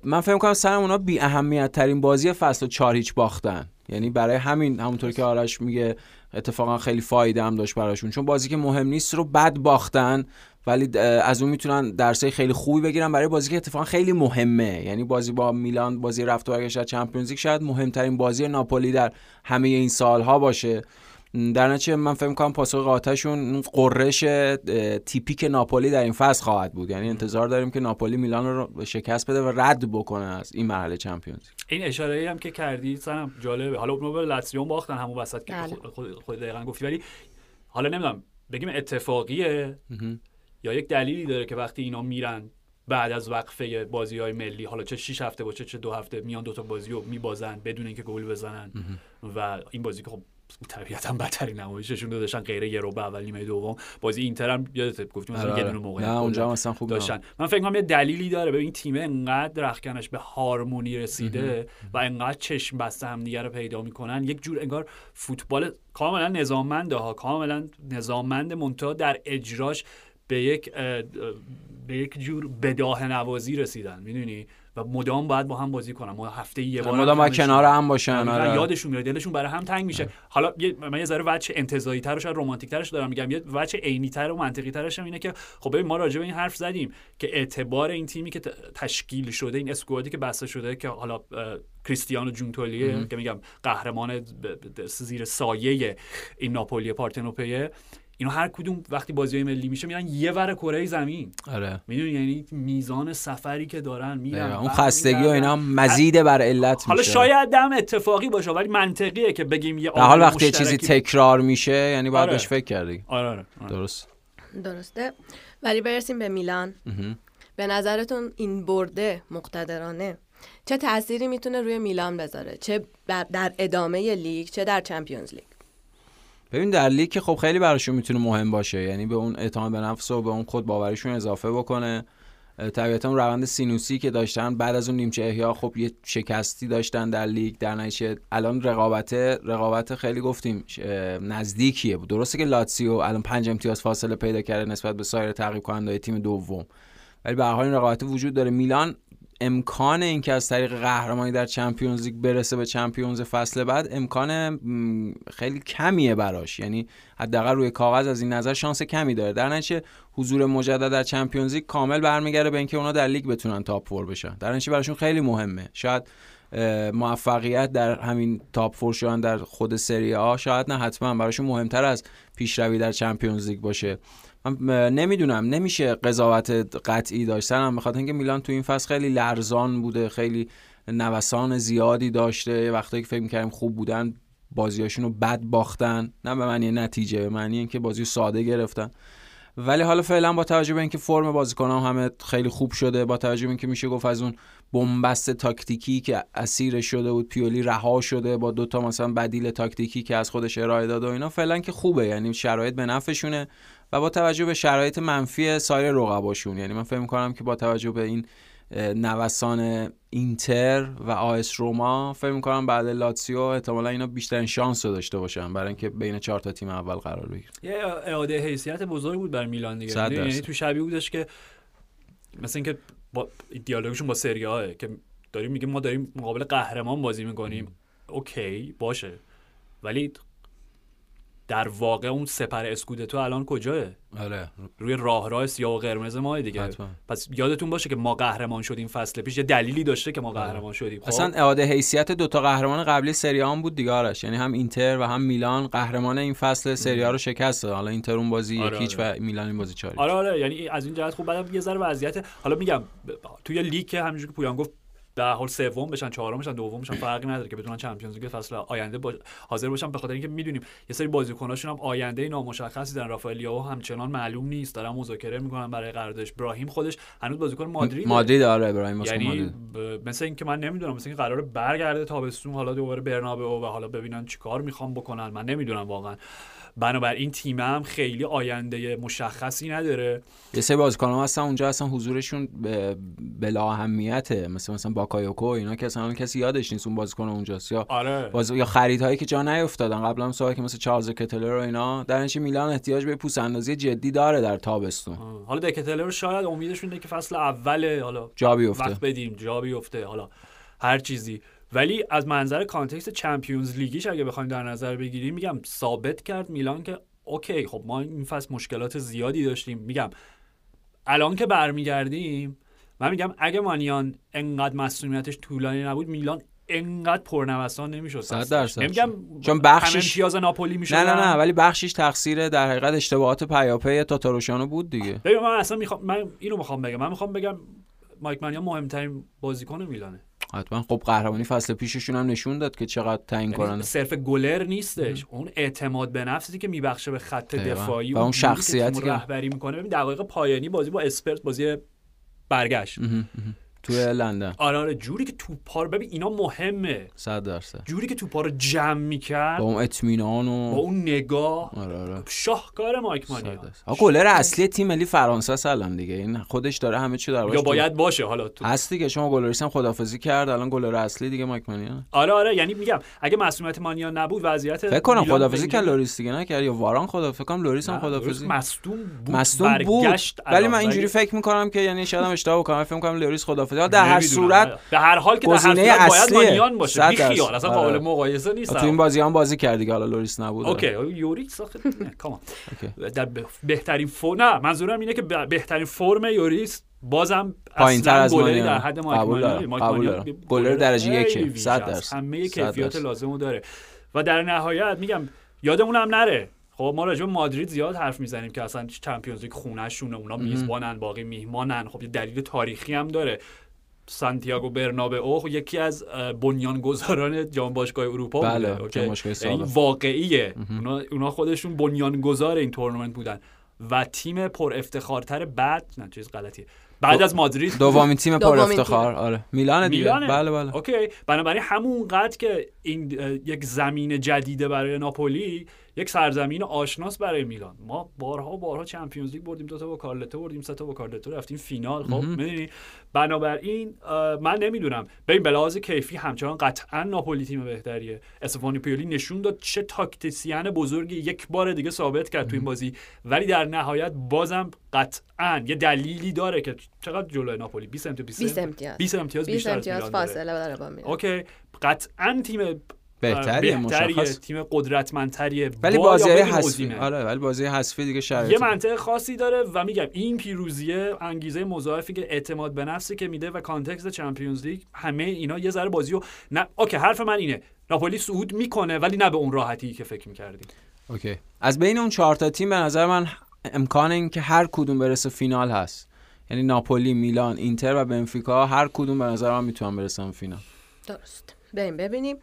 من فکر کنم سر اونا بی اهمیت ترین بازی فصل و چهار هیچ باختن. یعنی برای همین همونطور که آرش میگه اتفاقا خیلی فایده هم داشت براشون. چون بازی که مهم نیست رو بد باختن ولی از اون می‌تونن درسای خیلی خوبی بگیرن برای بازی که اتفاقا خیلی مهمه. یعنی بازی با میلان بازی رفت و برگشت چمپیونز لیگ شاید مهمترین بازی ناپولی در همه این سالها باشه. در نتیجه من فکر می‌کنم پاسخ قاطعشون اون قررش اه، تیپیک ناپولی در این فصل خواهد بود. یعنی انتظار داریم که ناپولی میلان رو شکست بده و رد بکنه از این مرحله چمپیونز.
این اشاره ای هم که کردی سنم جالبه. حالا اونو به لاتزیو باختن همون وسط که
بله.
خود- خود خود دقیقا گفتی. ولی حالا نمی‌دونم بگیم اتفاقیه. یا یک دلیلی داره که وقتی اینا میرن بعد از وقفه بازی های ملی حالا چه 6 هفته باشه چه دو هفته میان دوتا بازی رو میبازن بدون اینکه گل بزنن. و این بازی که خب طبیعتا بدترین نمایششون رو داشتن غیر یه رو به اول نیمه دوم. بازی اینتر هم یادت گفتیم مثلا یه
آره.
دونه موقع
نه اونجا هم اصلا خوب
داشتن. من فکر کنم یه دلیلی داره. ببین تیم انقدر رخکنش به هارمونی رسیده و انقدر چشم بسته هم دیگه رو پیدا می‌کنن. یک جور انگار فوتبال کاملا نظاممنده ها. کاملا نظاممند منتها در اجراش به یک به یک جور بداه نوازی رسیدن. می‌دونی؟ و مدام باید با هم بازی کنن. ما هفته یه بار
مدام کنار هم باشن آره.
یادشون میاد دلشون برای هم تنگ میشه. حالا یه من یه ذره وجه انتزاعی تر و شاید رمانتیک ترش دارم میگم. یه وجه عینی تر و منطقی ترش هم اینه که خب ببین ما راجع به این حرف زدیم که اعتبار این تیمی که تشکیل شده این اسکوادی که بسته شده که حالا کریستیانو جونتولیه که میگم قهرمان زیر سایه این ناپولی پارتنوپیه اینا هر کدوم وقتی بازی های ملی میشه میرن یه ور کره زمین.
آره.
می‌دونی؟ یعنی میزان سفری که دارن میرن.
اون. خستگی و اینا مزید بر علت
حالا
میشه.
شاید هم اتفاقی باشه ولی منطقیه که بگیم یه
حال وقتی یه چیزی تکرار میشه یعنی باید
آره.
بهش فکر کردی.
آره آره, آره.
درست.
درسته. ولی برسیم به میلان. به نظرتون این برده مقتدرانه چه تأثیری می‌تونه روی میلان بذاره؟ چه در ادامه لیگ چه در Champions League؟
ببین در لیگ خب خیلی براشون می‌تونه مهم باشه. یعنی به اون اعتماد به نفس و به اون خود باوریشون اضافه بکنه. طبیعتا اون روند سینوسی که داشتن بعد از اون نیمچه احیا خب یه شکستی داشتن در لیگ در نتیجه الان رقابت رقابت خیلی گفتیم نزدیکیه درسته که لاتسیو الان پنج امتیاز فاصله پیدا کرده نسبت به سایر تعقیب کننده تیم دوم. ولی به حال این رقابت وجود داره. میلان امکان اینکه از طریق قهرمانی در Champions League برسه به Champions فصل بعد امکان خیلی کمیه براش. یعنی حداقل روی کاغذ از این نظر شانس کمی داره. در نتیجه حضور مجدد در Champions League کامل برمیگرده به اینکه اونا در لیگ بتونن top four بشن. در نتیجه براشون خیلی مهمه. شاید موفقیت در همین تاپ فور شدن در خود سری آ شاید نه حتما براشون مهمتر از پیشروی در چمپیونز لیگ باشه. من نمی‌دونم. نمیشه قضاوت قطعی داشتن بخاطر اینکه میلان تو این فصل خیلی لرزان بوده خیلی نوسان زیادی داشته. وقتی که فکر می‌کردیم خوب بودن بازیاشون رو بد باختن. نه به معنی نتیجه به معنی اینکه بازی ساده گرفتن. ولی حالا فعلا با توجه به اینکه فرم بازیکنان همه خیلی خوب شده با توجه به اینکه میشه گفت از اون بنبست تاکتیکی که اسیر شده بود پیولی رها شده با دوتا مثلا بدیل تاکتیکی که از خودش ارائه داد و اینا فعلا که خوبه. یعنی شرایط به نفعشونه. و با توجه به شرایط منفی سایر رقباشون. یعنی من فکر می‌کنم که با توجه به این نوسان اینتر و آس روما فکر می‌کنم بعد لاتسیو احتمالا اینا بیشترین شانس رو داشته باشن برای اینکه بین چهار تا تیم اول قرار بگیره
یه اعاده حیثیت بزرگ بود بر میلان دیگه. یعنی تو شبیه بودش که مثل اینکه با دیالوگشون با سری که داریم میگیم ما داریم مقابل قهرمان بازی می‌کنیم. اوکی باشه. ولی در واقع اون سپر اسکودتو الان کجاه؟
آره.
روی راه راه سیاه و قرمز ما دیگه. پس یادتون باشه که ما قهرمان شدیم فصل پیش. یه دلیلی داشته که ما آره. قهرمان شدیم. خب؟
اصلا اعاده حیثیت دوتا قهرمان قبلی سری هم بود دیگه آرش. یعنی هم اینتر و هم میلان قهرمان این فصل سری رو شکست حالا اینتر اون بازی آره هیچ آره. و میلان این بازی چاری
آره آره. یعنی از این جهت خوب بعدم یه ذره وضعیت حالا میگم توی لیگ که همونجوری که پویان گفت در حال سوم بشن چهارم بشن دوم بشن فرقی نداره که بتونن چمپیونز لیگ فصل آینده با... حاضر باشن. به خاطر اینکه می‌دونیم یه سری بازیکناشون هم آینده نامشخصی دارن. رافائلیو همچنان معلوم نیست. دارن مذاکره می‌کنن برای قراردادش. ابراهیم خودش هنوز بازیکن مادرید
مادرید آره ابراهیم
یعنی ب... مثل اینکه من نمی‌دونم مثل اینکه قراره برگرده تابستون حالا دوباره برنابئو و حالا ببینن چیکار می‌خوام بکنن. من نمی‌دونم واقعا. بنابراین تیم هم خیلی آینده مشخصی نداره.
یه سری بازیکن هستن اونجا اصلا حضورشون بلا اهمیته مثل مثلا باکایوکو اینا که اصلا کسی یادش نیست اون بازیکن اونجاست. یا
آره.
باز... یا خریدهایی که جا نیافتادن قبلا هم که مثل چارلز دکتلر و اینا در میلان احتیاج به پوست اندازی جدی داره در تابستون.
حالا دکتلر شاید امیدشون که فصل اول حالا
جا بیفته.
وقت بدیم جا بیفته. حالا هر چیزی. ولی از منظر context Champions League یش اگه بخوایم در نظر بگیریم میگم ثابت کرد میلان که OK خب ما این فصل مشکلات زیادی داشتیم. میگم الان که برمیگردیم من میگم اگه مانیان انقدر مسئولیتش طولانی نبود میلان انقدر پرنوسان نمی‌شد.
100 درصد.
نمیگم
چون بخشش
امتیاز ناپولی می‌شد
نه نه نه ولی بخشش تقصیر در حقیقت اشتباهات پیاپی تاتاروشانو بود دیگه.
ببین من اصلا می‌خوام من اینو می‌خوام بگم. من می‌خوام بگم مایک مانیان مهمترین بازیکن میلانه.
حتما. خب قهرمانی فصل پیششون هم نشون داد که چقدر تعیین
یعنی
کنن
صرف گلر نیستش. اون اعتماد به نفسی که میبخشه به خط دفاعی
و اون شخصیتی
که رهبری می‌کنه. ببین دقایق پایانی بازی با اسپرت بازی برگشت.
توی لندن.
آره آره جوری که توپا رو ببین اینا مهمه.
100 درصد.
جوری که توپا رو جمع می‌کرد.
با اون اطمینان و
با اون نگاه.
آره آره.
شاهکار مایک مانیان
آقا گلر اصلی تیم ملی فرانسه است الان دیگه. این خودش داره همه چی داره
یا باید باشه حالا تو
هست دیگه شما لوریس هم خدافظی کرد الان گلر اصلی دیگه مایک مانیان
آره آره یعنی میگم اگه مصدومیت مانیان نبود وضعیت
فکر کنم خدافظی کرد لوریس دیگه نکرد یا واران خدا فکر کنم لوریس هم خدافظی
مصدوم بود
مصدوم بود. ولی من اینجوری فکر می‌کنم که یعنی شاید هم اشتباه بکنم. فکر می‌کنم لوریس خدافظی در هر صورت
به هر حال که در هر صورت باید مانیان باشه. بی خیال. اصلا قابل مقایسه نیست.
تو این بازی هم بازی کرد دیگه حالا لوریس نبود
OK. لوریس کام در بهترین فرم نه منظورم اینه که بهترین فرم لوریس بازم
پایینتر از
گلری در حد مایک
گلر درجه یک 100 درصد.
همه کیفیت لازمو داره. و در نهایت میگم یادمون هم نره. خب ما راجع مادرید زیاد حرف می‌زنیم که اصلا چمپیونز لیگ خونه شونه اونا میزبانن باقی میهمانن. خب یه دلیل تاریخی هم داره. سانتیاگو برنابئو خب یکی از بنیانگذاران جام باشگاه اروپا
بله
بوده. یعنی واقعیه. اونا, اونا خودشون بنیانگذار این تورنمنت بودن. و تیم پر افتخارتر بعد نه چیز غلطیه. بعد از مادرید.
دومین تیم پر افتخار. آره. میلان دیگه. بله بله.
okay. بنابراین همون قد که این یک زمین جدیده برای ناپولی یک سرزمین آشناس برای میلان. ما بارها بارها چمپیونز لیگ بردیم دو تا با کارلتو بردیم سه تا با کارلتو رفتیم فینال. خب می‌دونی؟ بنابراین من نمی‌دونم. ببین بلاز کیفی همچنان قطعا ناپولی تیم بهتریه. استفانی پیولی نشون داد چه تاکتیسیان بزرگی یک بار دیگه ثابت کرد تو این بازی. ولی در نهایت بازم قطعا یه دلیلی داره که چقدر جلوی ناپولی؟ 20 امتیاز
20 امتیاز.
20 امتیاز
20
بیشتر از
امتیاز. فاصله داره با میلان.
okay. قطعا تیم
بهتریه مشخص.
تیم قدرتمندتریه.
ولی
با
بازی حذفی. آره ولی بازی حذفی دیگه
یه
شرایط
منطق خاصی داره و میگم این پیروزیه انگیزه مضاعفی که اعتماد به نفسی که میده و context چمپیونز لیگ همه اینا یه ذره بازی رو نه okay حرف من اینه. ناپولی صعود می‌کنه ولی نه به اون راحتی که فکر می‌کردیم.
اوکی. از بین اون چهار تا تیم به نظر من امکان این که هر کدوم برسه فینال هست. یعنی ناپولی میلان اینتر و بنفیکا هر کدوم به نظر من می‌تونن برسن فینال.
درست. بریم ببینیم.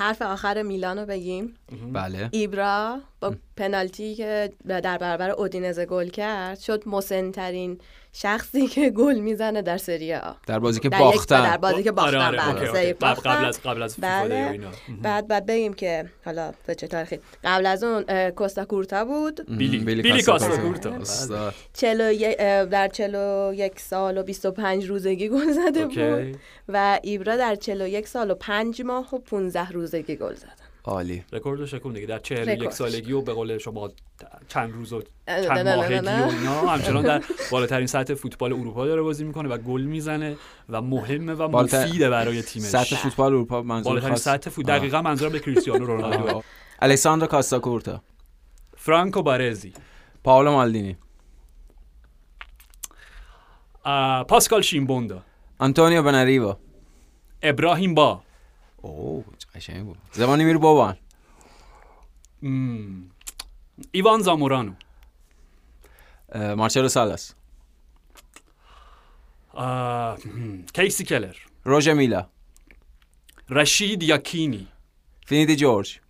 حرف آخر میلان رو بگیم.
بله.
ایبرا با پنالتی که در برابر اودینزه گل کرد شد مسنترین شخصی که گل می‌زنه در سری آ
در بازی که
در
باختن
در بازی که باختن
آره آره
بله.
okay،
سه okay.
قبل
باختن.
قبل از قبل از
بله.
اینا.
بعد بعد بگیم که حالا به چه تاریخی قبل از اون کوستا کورتا بود
بیلی. بیلی
کاستا
کاستا
کورتا.
چلو در 41 سال و 25 روزگی گل زده بود
okay
و ایبرا در 41 سال و 5 ماه و 15 روزگی گل زدن
عالی.
رکورد شکن دیگه. در 41
رکورد.
سالگی و به قول شما چند روز و چند ماهگی. و اینا. همچنان در بالاترین سطح فوتبال اروپا داره بازی می‌کنه و گل می‌زنه و مهمه و مفیده برای تیمش.
سطح فوتبال اروپا منظور
بالاترین
خاص
سطح فوتبال دقیقا منظورم به کریستیانو رونالدو.
الیساندرو کاستا کورتا
فرانکو بارزی.
پاولو مالدینی.
پاسکال شیمبوندا.
آنتونیو بناریوا
ابراهیم با.
اوه. قشنگ بود. زمانی میرو بابان
مم. ایوان زامورانو.
مارچلو سالاس
آه،. کیسی کلر؟
روژه میلا.
رشید یاکینی.
فینیدی جورج.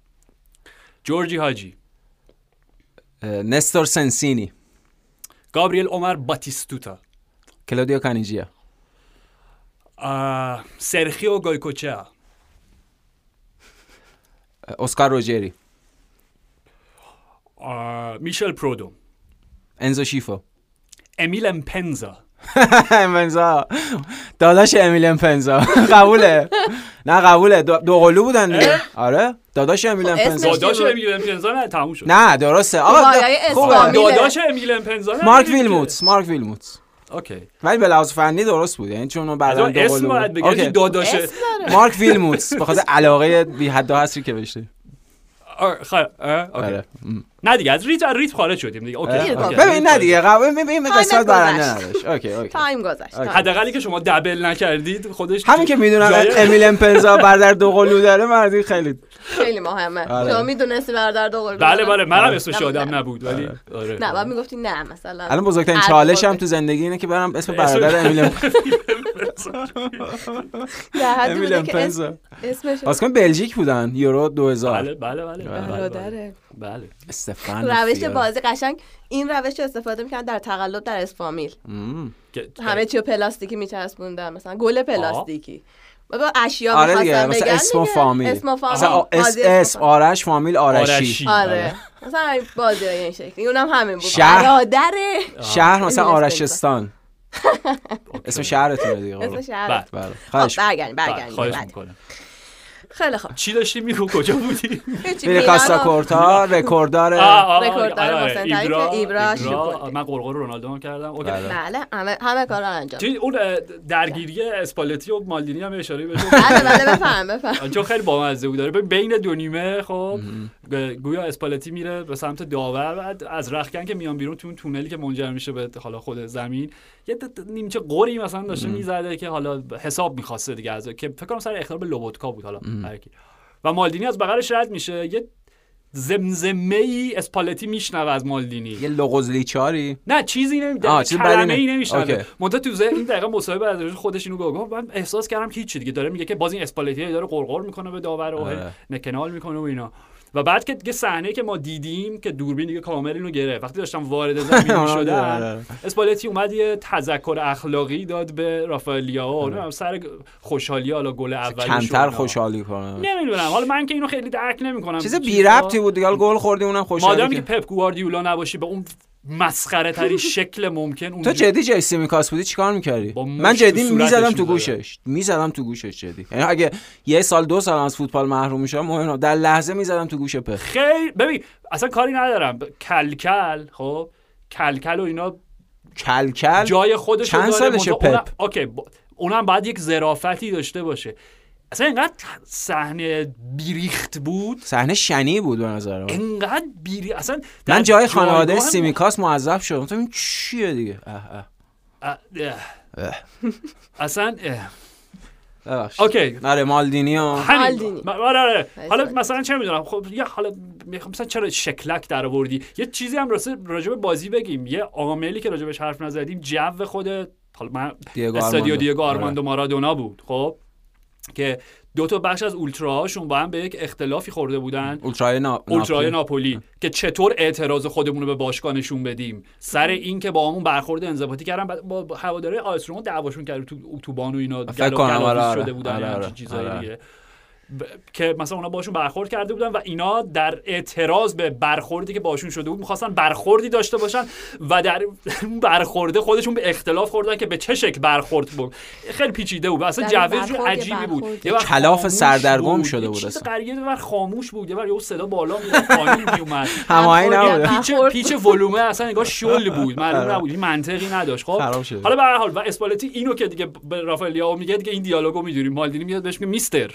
جورجی هاجی
نستور سنسینی.
گابریل عمر باتیستوتا.
کلودیو کانیجیا.
سرخیو گویکوچا.
اه، اسکار روجری.
میشل پرودو.
انزو شیفو.
امیل امپنزا
امپنزا داداش امیل امپنزا قبوله. نه قبوله. دو, قلو بودن دیگه. آره. داداش امیل
خب،
امپنزا
اسمش
داداش؟ امیل امپنزا نه تموم شد.
نه درسته. آقا خوبه.
اسلامی.
داداش امیل امپنزا
مارک. ویلموتس مارک ویلموتس
okay
ولی به لحاظ فنی درست بود یعنی چون دو
اسم باید
بود.
بگیری
okay.
که داداش
اسم داره.
مارک ویلموتس به خاطر علاقه بی حد و حصری که بهش داری.
آه، خ- آه،
okay.
نه دیگه از ریت از ریت خارج شدیم دیگه.
okay.
ببین نه دیگه قبول ببین قسمت برنده. نداشت. okay okay.
تایم گذشت.
حداقلی که شما double نکردید خودش
همین که می‌دونم امیل امپنزا برادر دو قلو داره مردی خیلی
خیلی مهمه.
آره.
شما می‌دونستی برادر دو قلو
بله؟ بله. منم
آره.
اسمش یادم نبود ولی آره.
نه بعد می‌گفتی نه مثلا
الان بزرگترین چالش هم تو زندگی اینه که برم اسم برادر امیل امیل امپنزا
اسمش
بازیکن بلژیک بودن یورو 2000
بله بله بله بله. بله.
برادره.
بله.
استفان
روش. بازی قشنگ. این روش رو استفاده می‌کنن در تقلب در اسفامیل. همه چی رو پلاستیکی میچسبوندن. مثلا گل پلاستیکی. با اشیا
آره دیگه مثل
بگن
اسم. فامیل.
اسم و فامیل.
مثلا اس اسم
فامیل.
آرش فامیل آرشی.
آرشی.
آره. مثلا بازی های این شکلی. اونم همین بود.
شهر. شهر مثلا آرشستان. اسم شهرتونه دیگه
اسم
قربان.
شهر.
بله.
بله.
خب
خواهش
برگردیم برگردیم.
خواهش
بله.
می‌کنم.
خیلی خوب.
چی داشتی میگفتی کجا بودی؟
میره
میلان
کاستا
و-
کورتا رکورددار
رکورددار محسن
ایبرا-. من قرقر رونالدو هم کردم. اوکی.
بله.
بله همه همه کارا انجام.
چی- اون درگیری اسپالتی و مالدینی هم اشاره بشه
بله بله بفهم بفهم
چون خیلی بامزه بود. داره. بین دو نیمه خب گویا اسپالتی میره به سمت داور بعد از رخکن که میان بیرون تو اون تونلی که منجر میشه به حالا خود زمین یه نیمچه قری مثلا داشته می‌زده که حالا حساب می‌خواسته دیگه از که فکر کنم سر اختیار به لوبوتکا بود حالا هر کی. و مالدینی از بغلش رد میشه یه زمزمه ای اسپالتی میشنوه از مالدینی
یه لغزلی چاری
نه چیزی نمیده
چیز
کلمه ای. نمیشنوه. منتها تو این دقیقه مصاحبه از خودش اینو گفت من احساس کردم که هیچی دیگه داره میگه که باز این اسپالتی داره قرقر می‌کنه به داور و. نکنال می‌کنه و اینا و بعد که دیگه صحنه که ما دیدیم که دوربین دیگه کامل اینو گرفت. وقتی داشتم وارد زمین
آره.
شدن اسپالتی اومد یه تذکر اخلاقی داد به رافائلیاو نمی‌دونم سر خوشحالی حالا گل اولش
کمتر خوشحالی کنه.
نمی‌دونم. حالا من که اینو خیلی درک نمی‌کنم.
چیز بی ربطی بود دیگه. گل خوردی اونم خوشحالی
مادامی که.
که-
پپ گواردیولا نباشی به اون مسخره ترین شکل ممکن اون
تو جدی جیسی میکاس بودی چیکار می‌کردی؟ من جدی می‌زدم تو
می‌زدم.
گوشش. می‌زدم تو گوشش جدی. یعنی اگه یه سال دو سال از فوتبال محروم میشم مهم در لحظه می‌زدم تو گوش په
خیلی ببین اصلا کاری ندارم. کلکل خب؟ کلکل و اینا
کلکل؟
جای خودش
چند سالشه پپ؟
okay با- اونم باید یک ظرافتی داشته باشه. اصلا اینقدر صحنه بیریخت بود.
صحنه شنیع بود به نظر من
انقدر بیری اصلا
من جای خانواده سیمیکاس معذب شدم. گفتم این چیه دیگه؟ اه اه.
اه،. اصلا. okay.
آره مالدینی و
مالدینی.
آره آره. حالا. مثلا چه می‌دونم. خب یه حالا می‌خوام مثلا چرا شکلک در آوردی؟ یه چیزی هم راسته راجع به بازی بگیم. یه عاملی که راجع بهش حرف نزدیم جو خود حالا من
دیگو
استادیو. دیگو
آره.
آرماندو مارادونا بود. خب؟ که دو تا بخش از اولتراهاشون با هم به یک اختلافی خورده بودن
اولترای نا...
اولترای
ناپولی.
ناپولی که چطور اعتراض خودمون رو به باشگاه نشون بدیم سر این که با همون برخورد انضباطی کردن با با هواداری آیس روما دعواشون کرد تو اتوبان و اینا گلا-
آره، آره.
شده بودن
آره، آره.
چیزایی. دیگه ب- که مثلا اونا باشون برخورد کرده بودن و اینا در اعتراض به برخوردی که باشون شده بود می‌خواستن برخوردی داشته باشن و در اون برخورده خودشون به اختلاف خوردن که به چه شکل برخورد بود خیلی پیچیده بود اصلا جو عجیبی بود. یه وقت
کلاف سردرگم
بود.
شده بود اصلا.
غریبه یه وقت خاموش بود یه وقت یه صدا بالا میاد پایین میومد
هماهنگ
یا
پیچ. پیچ ولومه اصلا انگار شل بود معلوم
آره.
نبود این منطقی نداشت خب. حالا به هر حال و اسپالتی اینو که دیگه به رافائل لیاو میگه دیگه این دیالوگو می‌دونیم مالدینی میاد بهش میگه میستر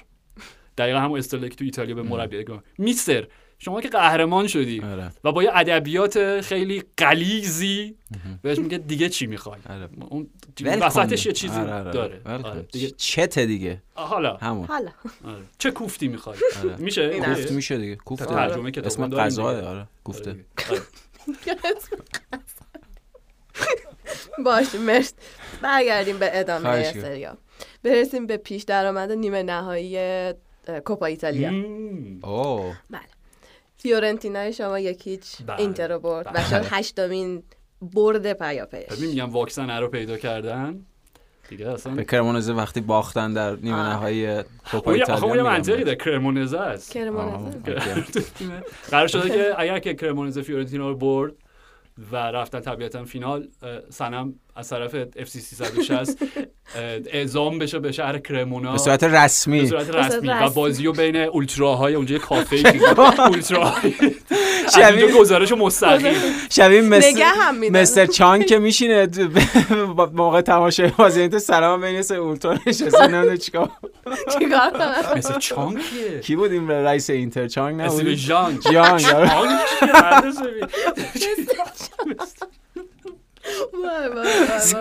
دقیقا همون اصطلاحی که تو ایتالیا به مربی میگن میستر شما که قهرمان شدی
آره.
و با یه ادبیات خیلی غلیظی بهش میگه دیگه چی می‌خوای
آره.
اون وسطش. یه چیزی
آره، آره.
داره. آره. دیگه
چته دیگه
حالا
همون
حالا
آره. چه کوفتی می‌خوای
آره.
میشه
کوفت میشه دیگه کوفت
ترجمه کتاب
اسم
دیگه.
آره کوفته.
باشه مرسی برگردیم به ادامه
خواهش کرد.
سریا برسیم به پیش درآمد نیمه نهایی کوپا ایتالیا.
اوه
بله فیورنتینای شما یک هیچ. اینتر رو برد و. شد هشتمین برد پیاپیش
ببین میگم واکسن رو پیدا کردن دیگه اصلا
به کرمونزه وقتی باختن در نیمه. نهایی کوپا ایتالیا
اون منطقی
من.
داره کرمونزه است
کرمانزه
آه.
قرار شده که اگر که کرمونزه فیورنتینا رو برد و رفتن طبیعتا فینال سنم از طرف اف سی 360 اه، اعزام بشه به شهر کرمونا.
به صورت
به
رسمی
صورت
صورت
رسمی. و
رسمی.
بازی رو بین اولتراهای اونجا یه کافه اولتراهای. از
شبیه-
اینجا گزارش مستقیم.
شبیه مستر
نگه هم میدن
مستر چانگ که میشینه موقع تماشای بازی تو سلام بین سه اولترا نشسته. نمی‌دونه چیکار؟
چیکار کنم؟
مثل چانکیه
کی بود این رئیس اینتر؟ چانگ
اسم
نبود؟
ژانگ
جانگ آره.
چانگ چیه؟ مهندس ببین.
وای، وای،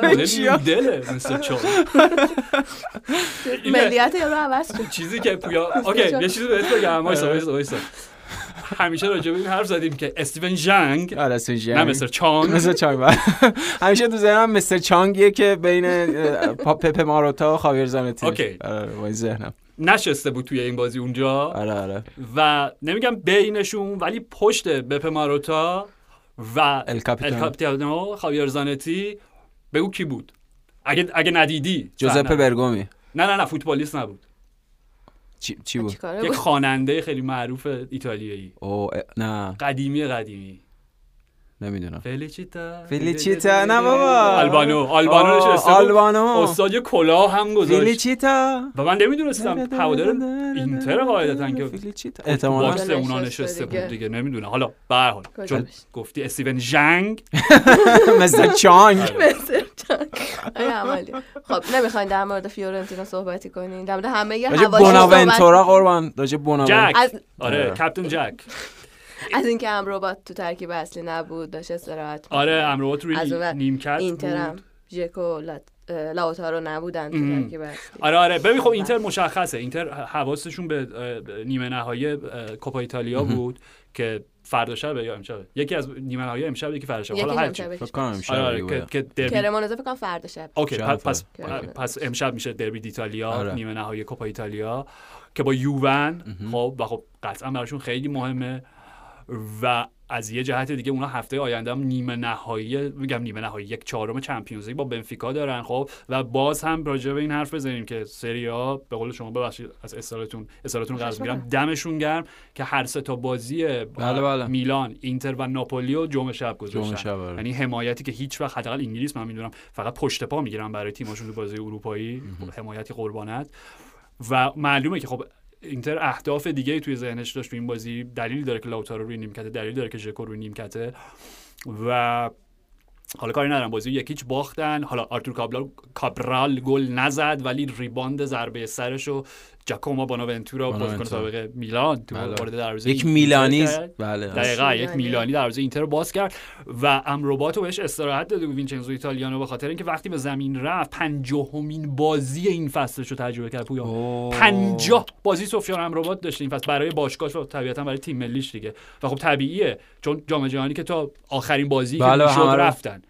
وای، وای.
مثل چانگ
ملیت یا رو عوض شد.
چیزی که پویا اوکی یه چیزی بهت بگم وایسا وایسا وایسا. همیشه راجع به این حرف زدیم که استیون ژانگ
آره اسم جانگ.
نه مثل چانگ.
مثل چانگ بله. همیشه تو ذهنم مستر چانگیه که بین پپ ماروتا و خاویر زانتی
اوکی.
آره با این ذهنم.
نشسته بود توی این بازی اونجا.
آره آره.
و نمیگم بینشون ولی پشت بپ ماروتا و
ال کاپیتانو.
ال کاپیتانو خاویر زانتی بگو کی بود؟ اگه اگه ندیدی
جوزپه
صحنه.
برگومی
نه نه نه فوتبالیست نبود.
چی, چی بود؟
یک؟ خواننده خیلی معروف ایتالیایی.
او نه.
قدیمی قدیمی.
نمی‌دونم.
فلیچیتا.
فلیچیتا نه بابا.
آلبانو. آلبانو نشسته.
آلبانو.
استاد یه کلاه هم گذاشت.
فلیچیتا.
و من نمی‌دونستم. هوادار اینتر قاعدتا که
فلیچیتا.
باکس
احتمالاً.
احتمالاً
اونا
نشسته.
بود دیگه. نمی‌دونه حالا به هر حال. چون؟ گفتی استیون ژانگ
مثل چانگ.
آیا عملی. خب نمی‌خواین در مورد فیورنتینا صحبتی کنین. در مورد همه حواشی
بوناونتورا قربان. راجع بوناونتورا
آره
آره.
کپتن جک.
از اینکه امروبات تو ترکیب اصلی نبود داشت استراحت
آره امروات روی
از
نیمکت
اینتر هم
بود
ژکو لاوتارو نبودن تو. ترکیب اصلی.
آره آره. ببین خب اینتر مشخصه. اینتر حواسشون به نیمه نهایی کوپا ایتالیا بود که فردا شب یا امشب. یکی از نیمه نهایی امشب یکی فردا شب. حالا
یکی
هرچی
هم
فکر کنم
آره آره
امشب
که, دربی
کرمانزه فکر کنم فردا شب.
اوکی
شب
پس
فردا.
پس امشب میشه دربی دیتالیا
آره.
نیمه نهایی کوپا ایتالیا که با یوون خب و خب قطعا براشون خیلی مهمه. و از یه جهت دیگه اونا هفته آینده هم نیمه نهایی میگم نیمه نهایی یک چهارم چمپیونز لیگ با بنفیکا دارن خب؟ و باز هم راجع به این حرف بزنیم که سری ها به قول شما ببخشید از استارتون استارتون قرض می‌گیرم. دمشون گرم که هر سه تا بازی
بله، بله.
میلان اینتر و ناپولی رو جمعه شب گذاشتن.
آره.
یعنی حمایتی که هیچ وقت حداقل انگلیس من می‌دونم فقط پشت پا می‌گیرن برای تیمشون تو بازی اروپایی. حمایتی قربانت. و معلومه که خب اینتر اهداف دیگه توی ذهنش داشت تو این بازی. دلیل داره که لاوتارو روی نیمکته دلیل داره که ژکو روی نیمکته. و حالا کاری ندارم. بازی یک هیچ باختن. حالا آرتور کابرال گل نزد ولی ریباند ضربه سرشو جاکومو بوناونتورا بازیکن. سابق میلان تو
بله.
وارد دروازه
یک
اینتر
میلانی. بله
دقیقا یک
میلانی.
میلانی دروازه اینتر رو باز کرد و امراباتو بهش استراحت داده بود وینچنزو ایتالیانو به خاطر اینکه وقتی به زمین رفت پنجاهمین بازی این فصلش رو تجربه کرد پویان
اوه.
پنجاه بازی سفیان امرابات داشته این فصل برای باشگاهش و طبیعتا برای تیم ملیش دیگه و خب طبیعیه چون جام جهانی که تا آخرین بازی که
بله، همه رو-
رفتن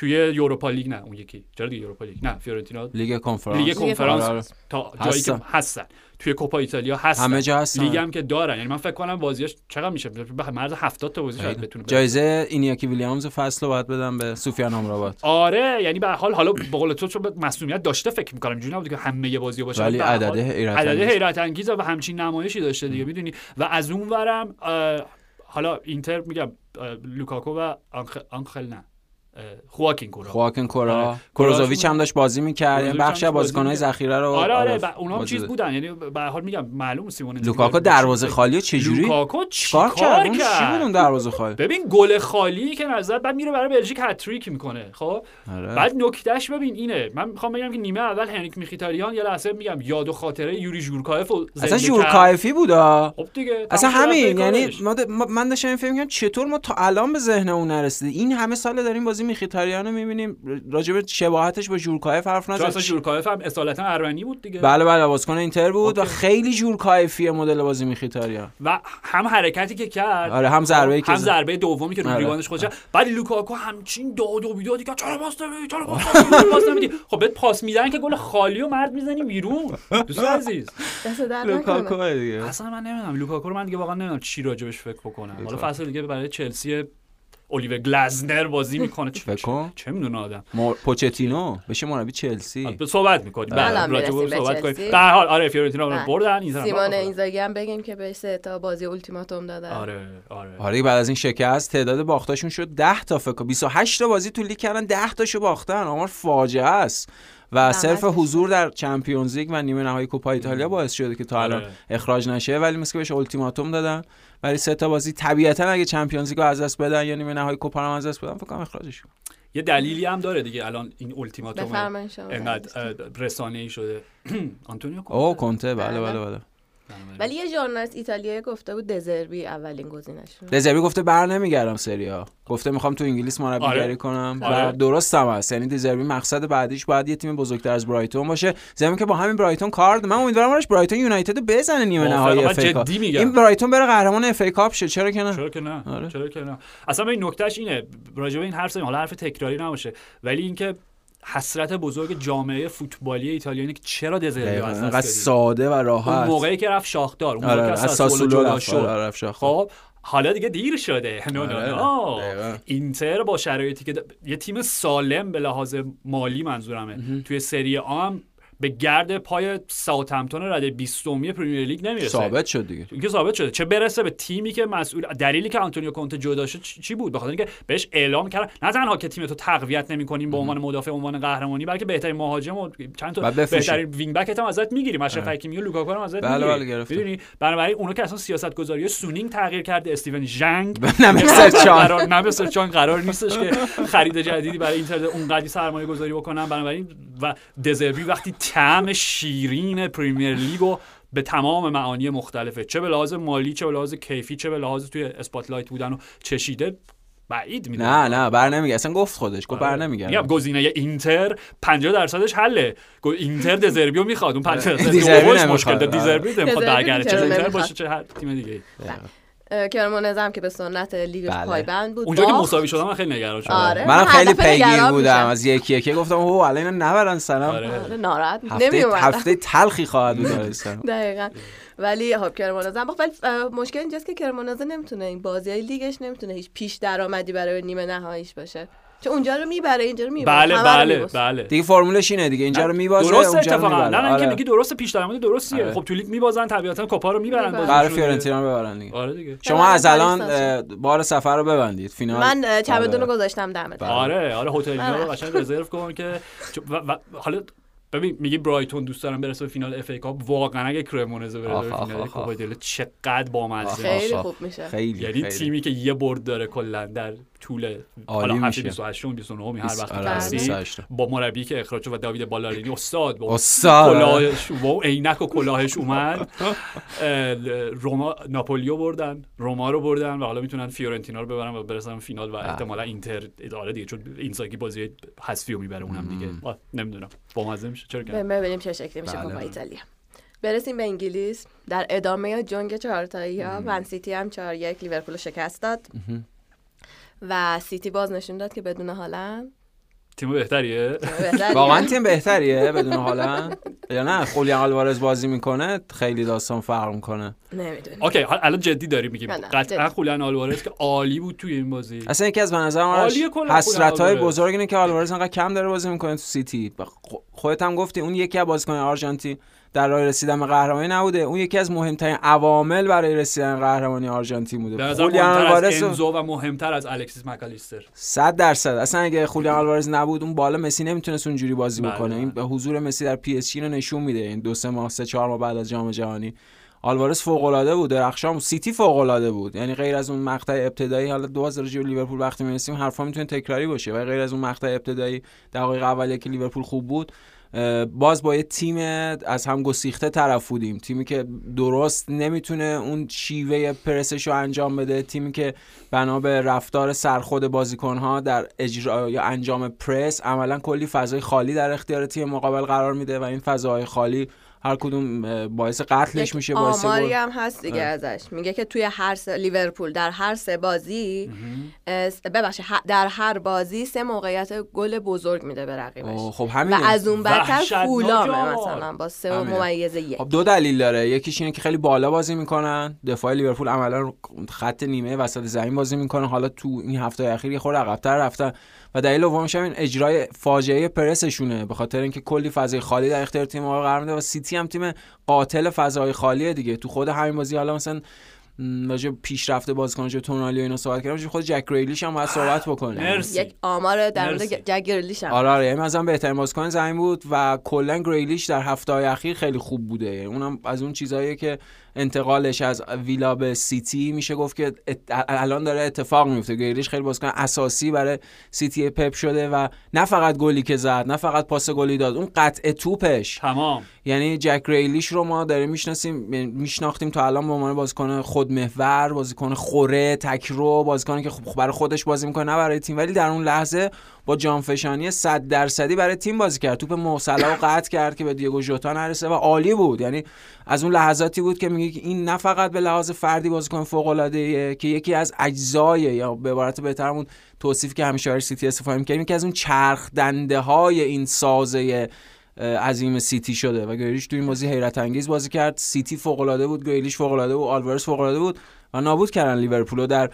توی یوروپا لیگ نه اون یکی. چرا دیگه یوروپا لیگ؟ نه فیورنتینا.
لیگ کنفرانس.
لیگ کنفرانس. تا جایی که
هستن.
توی کوپا ایتالیا هستن.
همه جا هستن.
لیگ هم که دارن. یعنی من فکر کنم بازیاش چقدر میشه؟ به مرز 70 تا بازی شاید. بتونه بره.
جایزه اینیاکی ویلیامز فصل رو باید بدم به سوفیان آمرابات
آره یعنی به حال حالا به قول تو چون مسئولیت داشته فکر می‌کنم. اینجوری نبود که همه بازی باشه.
ولی عدده حیرت انگیز.
حیرت انگیزه و همچین نمایشی داشته دیگه می‌دونی؟ و از اون ورم اه، حالا اینتر میگم لوکاکو و آنخ- آنخل نه. خواکین کورئا
خواکین کورئا
آره.
بروزوویچ
کوراشون-
هم داشت بازی می‌کرد. یعنی
داشت
از بازیکن‌های. ذخیره رو
آره آره
آره،
و اونا هم چیز. بودن. یعنی به هر حال میگم معلوم سیمون
لوکاکو دروازه خالی چجوری؟
لوکاکو
چیکار کرد؟ چی بود اون دروازه خالی؟
ببین گل خالی که نظر بعد میره برای بلژیک هتریک می‌کنه خب؟
آره.
بعد نکتهش ببین اینه. من می‌خوام بگم که نیمه اول هنریک میخیتاریان یه لحظه میگم یاد و خاطره یوری ژورکایف
اصلا. ژورکایفی بودا
خب دیگه
اصلا همین یعنی من داشتم فکر می‌کردم چطور ما تا الان به ذهن اون نرسیده این همه سال داریم بازی میخیتاریان رو می‌بینیم. راجع به شباهتش با ژورکایف حرف
چون اصلا
نزد
ژورکایف هم اصالتا ارمنی بود دیگه.
بله بله بازیکن اینتر بود و. خیلی ژورکایفیه مدل بازی میخیتاریان
و هم حرکتی که کرد.
آره هم ضربه که
هم. ضربه دومی که رو
آره.
ریباندش خودش بعد لوکاکو همچین داد و بیدادی که چرا پاس نمیدی چرا پاس نمیدی خب بهت پاس میدن که گل خالی و مرد می‌زنی بیرون. دوست عزیز.
لوکاکو. دیگه.
اصلا من نمی‌دونم. لوکاکو رو من دیگه واقعا نمی‌دونم چی راجبش فکر بکنم. حالا. فصل دیگه برای چلسی الیور گلزنر بازی می‌کنه. چه
فکر.
چه می‌دونه آدم؟
مو- پوچتینو. بشه مربی چلسی.
به صحبت می‌کنیم.
الان
بعد راجع به
به
صحبت کنیم. در حال آره فیورنتینا رو
بله.
بردن هم
سیمون. اینزاگی هم بگیم که بهش سه تا بازی اولتیماتوم دادن.
آره آره.
آره بعد از این شکست تعداد باختاشون شد 10 تا فکر کنم. 28 تا بازی تو لیگ کردن 10 تاشو باختن. آمار فاجعه است. و صرف. حضور در چمپیونز لیگ و نیمه نهایی کوپا ایتالیا باعث شده که تا الان
آره.
اخراج نشه ولی مثل که بهش اولتیماتوم دادن ولی سه تا بازی طبیعتا اگه چمپیونز لیگ رو از دست بدن یا نیمه نهایی کوپا رو هم از دست بدن فکر کنم اخراجش کنن.
یه دلیلی هم داره دیگه الان این اولتیماتوم
بفرمایید شما
انقدر رسانه ای شده آنتونیو کونته.
اوه کنته بله بله بله
ولی یه ژورنالیست ایتالیایی گفته بود دزربی اولین گزینشون
دزربی گفته بر نمیگردم سری آ. گفته می‌خوام تو انگلیس مربیگری
آره.
کنم.
آره.
و درست هم هست. یعنی دزربی مقصد بعدیش باید یه تیم بزرگتر از برایتون باشه. زمین که با همین برایتون کار ده. من امیدوارم براش برایتون یونایتد رو بزنه نیمه. نهایی اف. این برایتون بره قهرمان اف ای کاپ شه. چرا که نه؟
چرا که نه؟
آره.
چرا که نه؟ اصلا این نکتهش اینه. راجع به این حرف حالا حرف تکراری نباشه. ولی اینکه حسرت بزرگ جامعه فوتبالی ایتالیا اینه که چرا دزربی رو
دقیقاً.
از دست
ساده و
اون
راحت
موقعی که رفت شاختار اون
آره
موقعی. که ساسولو
رفت آره،.
خب حالا دیگه دیر شده نه نه. نه. اینتر با شرایطی که د- یه تیم سالم به لحاظ مالی منظورمه توی سری آ هم به گرد پای ساوثهمپتون رده 20 پریمیر لیگ نمی‌رسه.
ثابت شد دیگه.
اینکه ثابت شده. چه برسه به تیمی که مسئول دلیلی که آنتونیو کونته جدا شد چی بود؟ به خاطر اینکه بهش اعلام کرد نه تنها که تیم تو تقویت نمی‌کنیم به عنوان مدافع عنوان قهرمانی بلکه بهترین مهاجم و چند تا. بهترین wing back هم ازت می‌گیریم. اشرف حکیمی و لوکاکو هم ازت
بله،
می‌گیریم.
بله،.
می‌دونی؟ بنابراین اونا که اصلا سیاست گذاری سونینگ تغییر کرده استیون
ژانگ مثل چان
قرار نیستش که خرید جدیدی برای اینتر اونقدی سرمایه گذاری بکنن. بنابراین و دزربی وقتی طعم شیرین پریمیر لیگو به تمام معانی مختلفه. چه به لحاظ مالی چه به لحاظ کیفی چه به لحاظ توی spotlight بودن و چشیده بعید می‌دونم.
نه نه بر نمیگه اصلا گفت خودش گفت بر
میگم
نمیگه
گزینه اینتر 50 درصدش حله. گو- اینتر دزربیو می‌خواد. اون 50 درصد. مشکل. داره دیزربی نمی‌خواد. برگرده چه اینتر؟ باشه چه هر تیم دیگه
کرمانزه هم که به سنت لیگش
بله.
پایبند بود
اونجا که. مساوی شدم من خیلی نگران شدم
آره.
منم خیلی پیگیر بودم. از یکی یکی گفتم اوه الان اینا نبرن سلام
آره.
آره، ناراحت
هفته
نمیومد
هفته تلخی خواهد بود
دقیقا ولی خب کرمانزه هم باخت ولی اه، مشکل اینجاست که کرمانزه نمی‌تونه این بازی های لیگش نمی‌تونه هیچ پیش درآمدی برای نیمه نهاییش باشه چون اونجا رو می‌بره اینجا رو می‌بره
بله بله. بله
دیگه فرمولش اینه دیگه اینجا رو میبازه
درست
اونجا رو
اتفاقا
می‌بره
نه نه اینکه
آره.
میگی درست پیش درآمد درستیه
آره.
خب تو لیگ میبازن طبیعتا کوپا رو می‌برن.
قرار. فیورنتینا رو ببرن دیگه
آره دیگه
شما از الان بار سفر رو ببندید فینال
من اه، چمدون رو
بله.
گذاشتم دمت
آره آره هتلینا رو
بله.
قشنگ رزرو کن که حالا ببین میگی برایتون دوست دارم برسه به فینال اف ای کاپ واقعا اگه کرمونزه برسه
آخ،
به فینال کوپا. دل چقدر بامزه.
خیلی. خوب میشه
خیلی
یعنی
خیلی.
تیمی که یه برد داره کلا در طول حالا هفته
میشه.
28 و 29 هر وقت
آره،
بله.
هستی
28.
با مربی که اخراج شد و داویده بالاردینی استاد با
استاد
کلاهش با اون عینک و کلاهش اومد. روما ناپولیو بردن روما رو بردن و حالا می‌تونن فیورنتینا رو ببرن و برسن فینال و احتمالا اینتر اداره دیگه چون اینزاگی بازی حذفی رو می‌بره اونم دیگه. نمی‌دونم. با مزه میشه؟ چرا
ببینیم چه شکلی میشه
بله.
کوپا ایتالیا. برسیم به انگلیس. در ادامه جنگ چهارتایی ها من سیتی هم چهار یک لیورپول شکست داد. و سیتی باز نشون داد که بدون هالند.
تیم بهتریه.
واقعا تیم بهتریه بدون هالند؟ یا نه؟ خولیان آلوارز بازی می‌کنه خیلی داستان فرق می‌کنه.
نمی‌دونم.
اوکی حالا الان جدی داریم میگیم قطعا. خولیان آلوارز که عالی بود توی این بازی.
اصلا یکی از به نظر من حسرت های. بزرگ اینه که آلوارز انقدر کم داره بازی می‌کنه تو سیتی. و خ- خودت هم گفتی اون یکی از بازیکن آرژانتین. در راه رسیدن به قهرمانی نبوده. اون یکی از مهمترین عوامل برای رسیدن قهرمانی آرژانتین بوده. خولیان آلوارز از
انزو و مهمتر از الکسیس مک‌آلیستر.
100 درصد. اصلا اگه خولیان آلوارز نبود اون بالا مسی نمی‌تونست اونجوری بازی
بله،
بکنه.
بله.
این به حضور مسی در پی اس جی رو نشون میده. این دو سه ماه سه چهار ماه بعد از جام جهانی. آلوارز فوق العاده بود. درخشان سیتی فوق العاده بود. یعنی غیر از اون مقطع ابتدایی حالا دو راجع به لیورپول وقتی می‌رسیم حرفا می‌تونه تکراری باشه. و غیر از اون مقطع ابتدایی دقایق اولیه که لیورپول خوب بود باز با یه تیم از هم گسیخته طرف بودیم. تیمی که درست نمی‌تونه اون شیوه پرسش رو انجام بده. تیمی که بنا به رفتار سرخود بازیکنها در اجرا یا انجام پرس عملا کلی فضای خالی در اختیار تیم مقابل قرار میده و این فضاهای خالی هر کدوم باعث قتلش میشه باعث
آماری هم هست دیگه. ازش. میگه که توی هر سه لیورپول در هر سه بازی ببخشید در هر بازی سه موقعیت گل بزرگ میده به رقیبش.
خب
و
همینه
از اون بدتر
آقا.
مثلا با سه و. ممیز یک.
خب دو دلیل داره. یکیش اینه که خیلی بالا بازی می‌کنن. دفاع لیورپول عملا خط نیمه وسط زمین بازی می‌کنه. حالا تو این هفته اخیر یه خورده عقب‌تر رفتن. و دلیل دومش هم این اجرای فاجعه پرسشونه. به خاطر اینکه کلی فضای خالی در اختیار تیم ما قرار میده و سیتی هم تیم قاتل فضای خالیه دیگه. تو خود همین بازی حالا مثلا راجع به پیشرفت بازیکن جو تونالی و اینا صحبت کردم خود جک ریلیش هم باید صحبت بکنه
مرسی.
یک آمار در مورد. جک گریلیش هم.
آره آره. یعنی مثلا بهترین بازیکن زمین بود و کلا گریلیش در هفته های اخیر خیلی خوب بوده. یعنی اونم از اون چیزاییه که انتقالش از ویلا به سیتی. میشه گفت که الان داره اتفاق میفته. گریلیش خیلی بازیکن اساسی برای سیتی پپ شده و نه فقط گلی که زد نه فقط پاس گلی داد اون قطع توپش.
تمام.
یعنی جک گریلیش رو ما داریم می‌شناسیم میشناختیم تا الان به عنوان بازیکن خودمحور بازیکن خوره تکرو بازیکنی که خب برای خودش بازی می‌کنه نه برای تیم. ولی در اون لحظه با جانفشانی 100 درصدی برای تیم بازی کرد. توپ مو صلاح و قطع کرد که به دیگو ژوتا نرسه و عالی بود. یعنی از اون لحظاتی بود که میگه که این نه فقط به لحاظ فردی بازیکن فوق العاده که یکی از اجزای یا به عبارت بهترمون توصیفی که همیشه برای سیتی استفاده می‌کردیم که از اون چرخ دنده های این سازه عظیم سیتی شده و گریلیش تو این بازی حیرت انگیز بازی کرد. سیتی فوق العاده بود گریلیش فوق العاده بود آلوارز فوق العاده بود و نابود کردن لیورپول در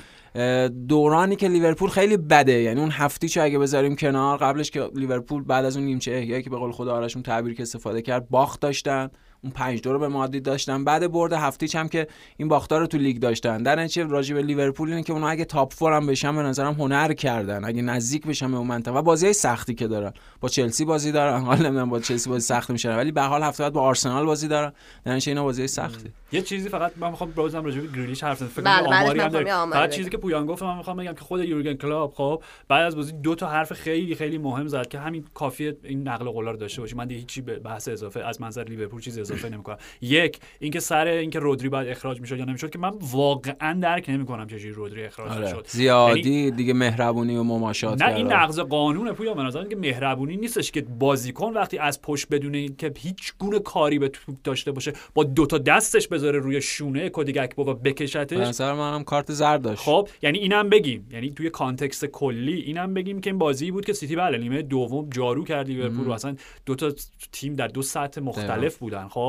دورانی که لیورپول خیلی بده. یعنی اون هفت هیچو اگه بذاریم کنار قبلش که لیورپول بعد از اون نیمچه احیایی که به قول خود آرشون تعبیر که استفاده کرد باخت داشتن. اون پنج دو رو به مادرید داشتن. بعد برد هفت هیچ هم که این باختا رو تو لیگ داشتن. در نتیجه راجع به لیورپول اینه که اونا اگه top four هم بشن به نظرم هنر کردن. اگه نزدیک بشن به اون منطقه. و بازی سختی که دارن. با چلسی بازی دارن. حالا نمی‌دونم با چلسی بازی سخت میشه. ولی به هر حال هفته بعد با آرسنال بازی دارن. در نتیجه اینا بازی سختی.
یه چیزی فقط من می‌خوام بازم راجع به گریلیش حرف بزنم. فکر
بله،
کنم فقط
بگم.
چیزی که پویان گفت من می‌خوام بگم که خود یورگن کلوپ خب بعد از بازی دو تا حرف خیلی خیلی مهم زد که همین کافیه این نقل قولا رو داشته باشی. من دیگه هیچی به بحث اضافه از منظر لیورپول چیز اضافه نمی‌کنم یک اینکه سر اینکه رودری بعد اخراج می‌شد یا نمی‌شد که من واقعا درک نمی‌کنم چجوری رودری اخراج
آره.
شد
زیادی دیگه مهربونی و مماشات
نه این. نقض قانونه پویا به نظرم که مهربونی نیستش که بازیکن وقتی از پشت بدون اینکه هیچ گونه کاری به توپ داشته باشه با دو تا دستش بذاره روی شونه کودی گکپو و
به
بکشتش
نظر منم کارت زرد داشت.
خب یعنی اینم بگیم. یعنی توی context کلی اینم بگیم که این بازی بود که سیتی بله نیمه دوم جارو کرد لیورپول. اصلا دو تا تیم در دو سطح مختلف بودن. خب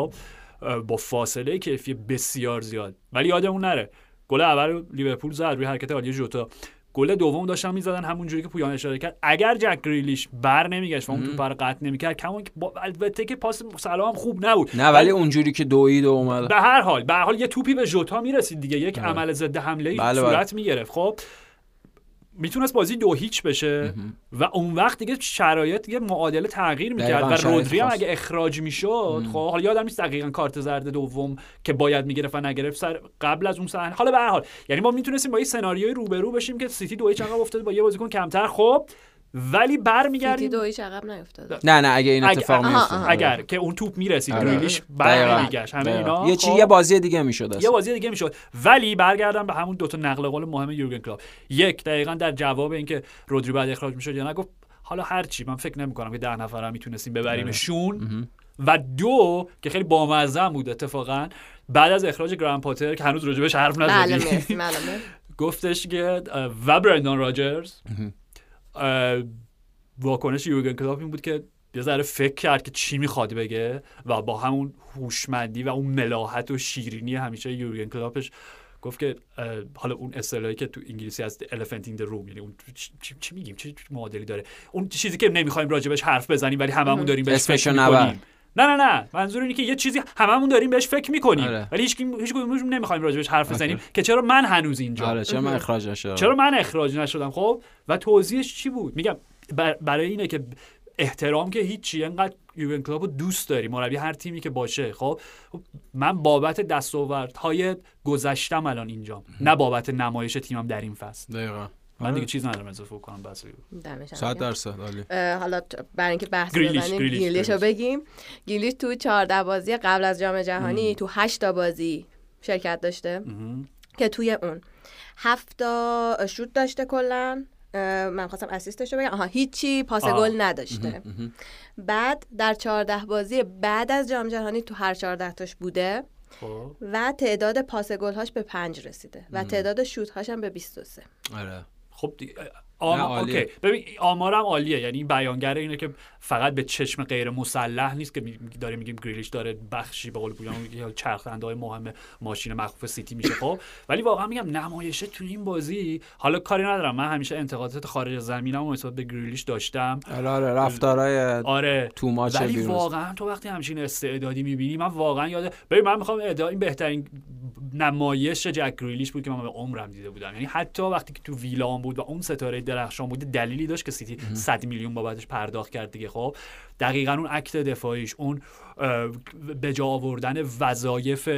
اه، با فاصله کیفی بسیار زیاد. ولی یادمون نره گل اول لیورپول زد روی حرکت عالی جوتا. گل دوم داشتن می‌زدن همونجوری که پویان اشاره کرد. اگر جک گریلیش بر نمیگشت و اون توپ رو قطع نمی‌کرد اینکه با البته که پاس سلام خوب نبود.
نه ولی اونجوری که دوید و اومد.
به هر حال به هر حال یه توپی به ژوتا می‌رسید دیگه. یک
آره.
عمل ضد حمله
بله،
صورت می‌گرفت. خب می‌تونست بازی دو هیچ بشه و اون وقت دیگه شرایط دیگه معادله تغییر می‌کرد و رودری هم. اگه اخراج می‌شد خب حالا یادم نیست دقیقا کارت زرد دوم که باید می‌گرفت و نگرفت سر قبل از اون صحنه. حالا به هر حال یعنی ما می‌تونستیم با این سناریوی روبرو بشیم که سیتی دو هیچ افتاده با یه بازیکن کمتر. خب ولی برمیگردیم
دو هیچ عقب نیفتاد
نه نه اگه این اتفاق
آها.
اگر که اون توپ می‌رسید
آره.
گریلیش
دقیقاً.
برمیگشت همه. اینا
یه چی
خب؟
یه بازی دیگه می‌شد
یه بازی دیگه می‌شد ولی برگردم به همون دوتا نقل قول مهم یورگن کلوپ یک دقیقا در جواب اینکه رودری بعد اخراج می‌شد یا نگفت حالا هر چی من فکر نمی کنم که ده نفر هم می‌تونستیم ببریمشون و دو که خیلی بامزه بود اتفاقا بعد از اخراج گرام پاتر که هنوز راجبش حرف
بله
نزدیم گفتش که و برندان راجرز واکنش یورگن کلوپ این بود که یه ذره فکر کرد که چی می‌خواد بگه و با همون هوشمندی و اون ملاحت و شیرینی همیشه یورگن کلوپش گفت که حالا اون اصطلاحی که تو انگلیسی هست elephant in the room یعنی اون چی, چی, میگیم؟ چه معادلی داره؟ اون چیزی که نمی‌خوایم راجبش حرف بزنیم ولی هممون داریم بهش فکر. می‌کنیم. نه نه نه منظور اینه که یه چیزی هممون داریم بهش فکر می‌کنیم.
آره.
ولی هیچ هیچ نمی‌خوایم راجبش حرف. بزنیم که چرا من هنوز اینجا؟
آره چرا من اخراج نشدم؟
چرا من اخراج نشدم؟ خب و توضیحش چی بود؟ میگم بر- برای اینه که احترام که هیچی انقدر یوون کلوب رو دوست داری مربی هر تیمی که باشه خب؟ من بابت دستاوردهای گذشتم الان اینجام. نه بابت نمایش تیمم در این فصل.
دقیقا.
من دیگه چیز ندارم اضافه کنم بس
صد
گرم.
درصد عالی.
حالا برای اینکه بحث
گریلیش،
بزنیم
گریلیش،
گریلیش رو. بگیم. گریلیش تو 14 بازی قبل از جام جهانی تو 8 تا بازی شرکت داشته. که توی اون. هفت تا شوت داشته کلا. من خواستم اسیستش رو بگم. آها هیچی پاس
آه.
گل نداشته. بعد در 14 بازی بعد از جام جهانی تو هر 14 تاش بوده
خب.
و تعداد پاس گلهاش به 5 رسیده و تعداد شوت هاش هم به 23
آره.
خب،
اه، عالیه.
اوکی. ببین آمارم عالیه. یعنی این بیانگر اینه که فقط به چشم غیر مسلح نیست که می- داره میگیم گریلیش داره بخشی به قول پویان یا چرخ دنده های مهم ماشین مخوف سیتی میشه خب؟ ولی واقعا میگم نمایشه تو این بازی حالا کاری ندارم. من همیشه انتقادات خارج از زمینم نسبت به گریلیش داشتم.
آره آره رفتارای
آره.
تو ماچ
ولی واقعا تو وقتی همچین استعدادی می‌بینی من واقعا یاد ببین من می‌خوام ادعا این بهترین نمایش جک گریلیش بود که من به عمرم دیده بودم. یعنی حتی وقتی که تو ویلان بود و اون ستاره درخشان بود دلیلی داشت که سیتی 100 میلیون بابتش پرداخت کرد دیگه. خب دقیقا اون اکت دفاعیش اون به جا آوردن وظایف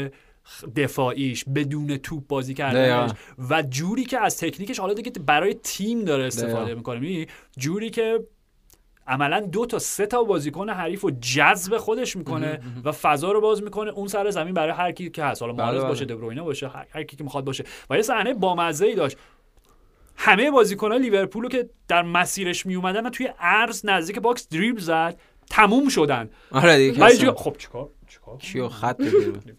دفاعیش بدون توپ بازی کردنش و جوری که از تکنیکش حالا دیگه برای تیم داره استفاده. می‌کنه؟ جوری که عملا دو تا سه تا بازیکن حریف رو جذب خودش می‌کنه و فضا رو باز می‌کنه. اون سر زمین برای هر کی که هست. حالا
بله،
محرز
بله.
باشه دبروینه باشه هر, هر کی که می‌خواد باشه. و یه صحنه بامزه ای داشت. همه بازیکنان لیورپول رو که در مسیرش میومدن و توی عرض نزدیک box دریبل زد تموم شدن.
آره دیگه
جو- خب چیکار؟ چیکار
کیو خط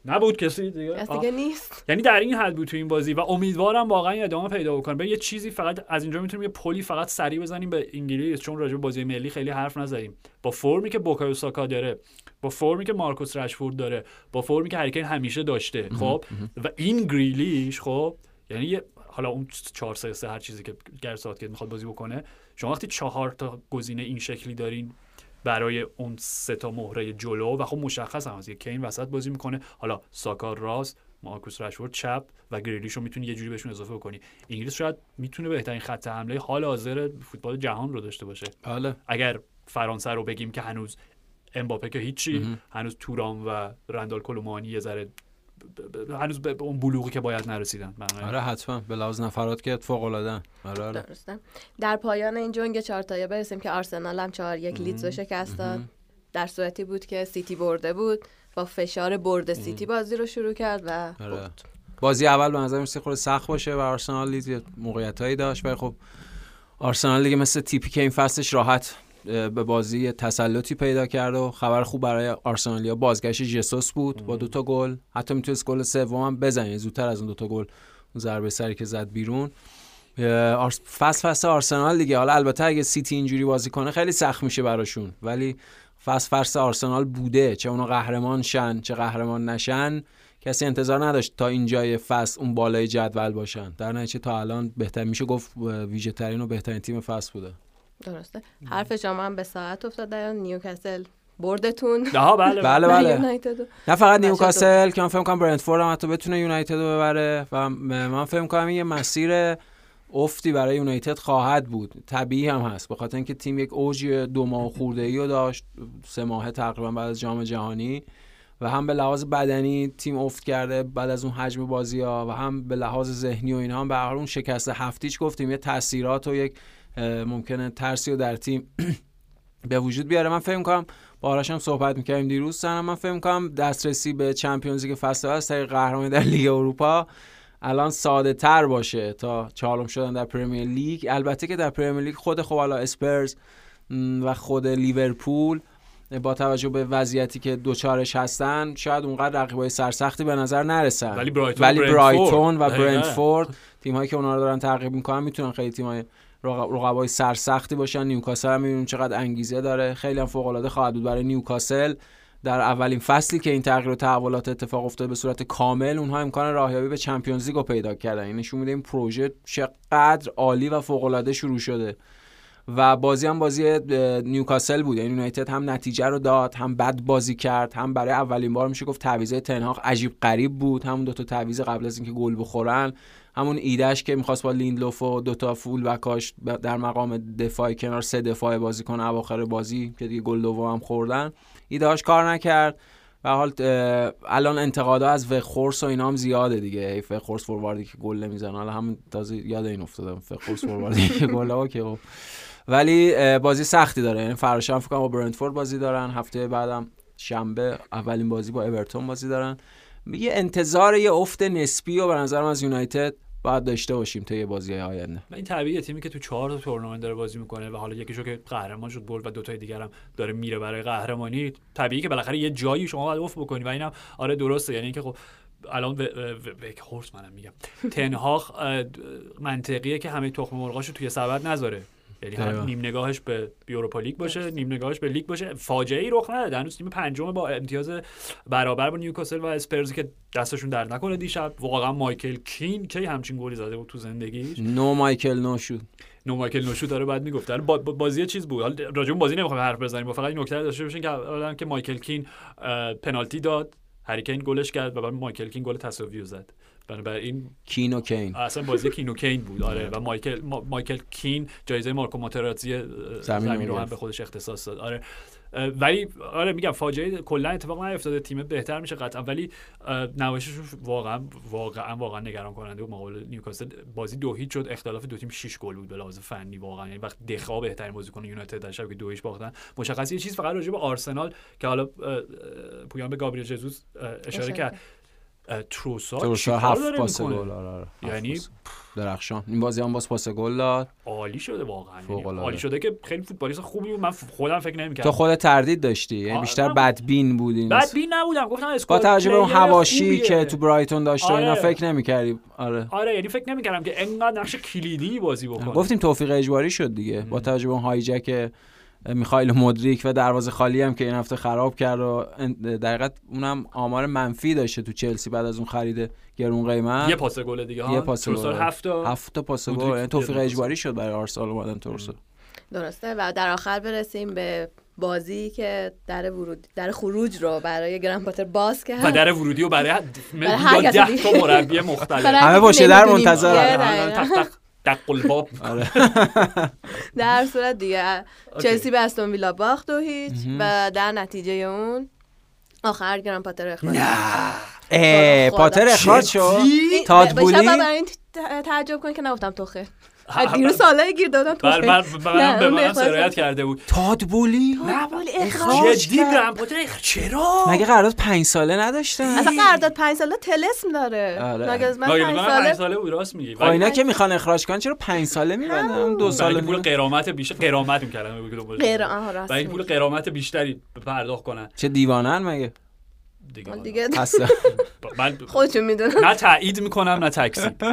نبود کسی دیگه.
دیگه نیست.
یعنی در این حد بود تو این بازی و امیدوارم واقعا این ادامه پیدا بکنه. به یه چیزی فقط از اینجا می‌تونیم یه پلی فقط سریع بزنیم به انگلیس چون راجع به بازی ملی خیلی حرف نزدیم. با فرمی که بوکایو ساکا داره با فرمی که مارکوس رشفورد داره با فرمی که هریکین همیشه داشته خب؟ و این گریلیش خب؟ یعنی یه حالا اون 4 3 3 هر چیزی که گرسات که می‌خواد بازی بکنه شما وقتی چهار تا گزینه این شکلی دارین برای اون سه تا مهره جلو و خب مشخص هم از که کین وسط بازی می‌کنه حالا ساکا راست مارکوس رشفورد چپ و گریلیش رو می‌تونی یه جوری بهشون اضافه کنی انگلیس شاید می‌تونه بهترین خط حمله حال حاضر فوتبال جهان رو داشته باشه.
بله.
اگر فرانسه رو بگیم که هنوز امباپه که هیچی هنوز تورام و رندال کلومانی یه ذره هنوز به اون بلوغی که باید نرسیدن. بنابراین.
آره حتما. به لحاظ نفرات که فوق العاده آره آره.
درسته. در پایان این جنگ چهارتایی برسیم که آرسنال هم چهار یک لیدز رو شکست داد. در صورتی بود که سیتی برده بود. با فشار برد سیتی بازی رو شروع کرد و
آره. بازی اول به نظر میسه خود سخت باشه و آرسنال یه موقعیتایی داشت. ولی خب آرسنال دیگه مثل تیپی که این فصلش راحت به بازی تسلطی پیدا کرد و خبر خوب برای آرسنالیا. بازگشت جسوس بود با دوتا گل. حتی می‌تونست گل سوم هم بزنه. زودتر از اون دوتا گل ضربه سری که زد بیرون. فصل فصل آرسنال دیگه. حالا البته اگه سیتی اینجوری بازی کنه خیلی سخت میشه براشون. ولی فصل فصل آرسنال بوده. چه اونو قهرمان شن چه قهرمان نشن. کسی انتظار نداشت تا اینجای فصل اون بالای جدول باشن. در نتیجه تا الان بهتر میشه گفت ویژه ترین و بهترین تیم فصل بوده.
درسته. حرف شما هم به ساعت افتاد در نیوکاسل بردتون.
ها بله
بله. بله
یونایتد. رو.
نه فقط نیوکاسل که من فکر کنم برنتفورد هم حتی بتونه یونایتد رو ببره. و من فکر کنم این یه مسیر افتی برای یونایتد خواهد بود. طبیعی هم هست. به خاطر اینکه تیم یک اوج دو ماه خورده ای رو داشت سه ماه تقریبا بعد از جام جهانی. و هم به لحاظ بدنی تیم افت کرده بعد از اون حجم بازی ها و هم به لحاظ ذهنی و اینها هم به اون شکست هفتیش گفتیم یه تاثیرات و یک ممکنه ترسی رو در تیم به وجود بیاره. من فکر کنم با آرش هم صحبت می‌کردیم دیروز. منم من فکر کنم دسترسی به Champions League فصل از طریق قهرمانی در لیگ اروپا الان ساده تر باشه تا چهارم شدن در Premier League. البته که در Premier League خود خب حالا Spurs و خود لیورپول با توجه به وضعیتی که دچارش هستن شاید اونقدر رقیبای سرسختی به نظر نرسن.
ولی برایتون,
ولی برایتون و
دقیقاً.
برنتفورد تیم هایی که اونا رو دارن تعقیب می‌کنن می‌تونن خیلی تیم های رقبای سرسختی باشن. نیوکاسل هم می‌بینیم چقدر انگیزه داره. خیلی هم فوق العاده خواهد بود برای نیوکاسل. در اولین فصلی که این تغییر و تحولات اتفاق افتاده به صورت کامل اونها امکان راهیابی به چمپیونز لیگ رو پیدا کردن. این نشون میده این پروژه چقدر عالی و فوق شروع شده. و بازی هم بازی نیوکاسل بود. یعنی یونایتد هم نتیجه رو داد هم بد بازی کرد هم برای اولین بار میشه گفت تعویض تنهاق عجیب غریب بود. همون دو تا تعویض قبل از اینکه گل بخورن. همون ایده‌ش که می‌خواست با لیندلوف و دوتا full back اش در مقام دفاع کنار سه دفاع بازی کنه اواخر بازی که دیگه گل دوم هم خوردن. ایده‌اش کار نکرد. و حال الان انتقادا از وخهورست و اینا هم زیاده دیگه. وخهورست فورواردی که گل نمی‌زنه. حالا هم تازه یاد این افتادم وخهورست فورواردی که گل اوکی خب. ولی بازی سختی داره. یعنی فرداشم فکر کنم با برنتفورد بازی دارن. هفته بعدم شنبه اولین بازی با اورتون بازی دارن. یه انتظار یه افت نسبی و به نظرم از یونایتد باید داشته باشیم تا یه بازی آینده.
این طبیعیه تیمی که تو چهار تا تورنمنت داره بازی می‌کنه و حالا یکیشو که قهرمان شد برد و دو تای دیگر هم داره میره برای قهرمانی. طبیعیه که بالاخره یه جایی شما باید افت بکنی و اینم آره درسته. یعنی اینکه خب الان به خورس منم میگم. تن هاخ منطقیه که همه تخم مرغاشو توی سبد نذاره. یعنی هم نیم نگاهش به Europa League باشه نیم نگاهش به لیگ باشه. فاجعه ای رخ نداد هنوز تیم پنجم با امتیاز برابر با نیوکاسل و اسپرز که دستشون در نکنه دیشب. واقعا مایکل کین کی همچین گلی زده بود تو زندگیش؟
نو مایکل نو شد
نو مایکل نوشو داره بعد می‌گفت. با بازی چیز بود؟ حالا راجع بازی نمی‌خوام حرف بزنیم. با فقط این نکته داشته باشین که که مایکل کین پنالتی داد. هریکین گلش کرد و بعد مایکل کین گل تساوی زد. بنابراین
کین و کین.
اصلا بازی کین و کین بود. آره. و مایکل ما، مایکل کین جایزه مارکو ماتراتزی زمین رو هم به خودش اختصاص داد. آره. ولی آره میگم فاجعه کلا اتفاق نیفتاده. تیم بهتر میشه قطعا. ولی نمایشش واقعا واقعا واقعا نگران کننده بود مقابل نیوکاسل بازی دو هیچ شد. اختلاف دو تیم 6 گل بود به لحاظ فنی واقعا. یعنی وقت دخا بهترین بازیکن یونایتد در شب که دو هیچ باختن. مشخصه یه چیز فقط راجع به آرسنال که حالا پویان به گابریل جزوس اشاره کرد. تروسا
تروسا هفت پاس گل آره
یعنی
درخشان. این بازی هم باز پاس گل داد.
عالی شده واقعا. یعنی عالی شده که خیلی فوتبالیست خوبی بود. من خودم فکر نمی‌کردم.
تو خود تردید داشتی. یعنی بیشتر بدبین بودی.
بدبین نبودم. گفتم
با توجه به اون حواشی که تو برایتون داشته آره. اینا فکر نمی‌کردی. آره.
آره یعنی فکر نمی‌کردم که انقدر نقش کلیدی بازی بکنه.
گفتیم توفیق اجباری شد دیگه. با توجه به اون هایجک میخائیل مدریک و دروازه خالی هم که این هفته خراب کرد و دقیقت اونم آمار منفی داشته تو چلسی بعد از اون خرید گرون قیمت.
یه پاس گل دیگه ها؟
یه پاس گل.
هفت
هفت تا پاس گل. یعنی توفیق اجباری شد برای آرسنال اومدن تورسو
درسته. و در آخر برسیم به بازی که در ورود در خروج رو برای گرند پاتر باز کرد.
و در ورودی رو برای برای ده تا مربی مختلف.
همه باشه در منتظرن.
دق الباب
در صورت دیگه چلسی به استون ویلا باخت دو هیچ و در نتیجه اون آخر گران پاتر اخراج.
اه پاتر اخراج شد. تادبولی
برای این تعجب کن که نگفتم توخه. دیروز سالای گیر دادم تو
بر من به من سرایت کرده بود.
تادبولی
تادبولی اخراج
جدی چرا؟
مگه قرارداد 5 ساله نداشتن
اصلا قرارداد 5 ساله تلسم داره. مگه از من 5
ساله ساله بود راست میگی.
اینا که می‌خوان اخراج کنن چرا 5 ساله میبندن؟ دو سال
پول قرامت بیشتر قرامت می‌کردن برای پول غرامت بیشتری پرداخت کنن.
چه دیوانن مگه؟
دیگه دیگه
من
خودشون می‌دونن.
نه تایید می‌کنم نه تکذیب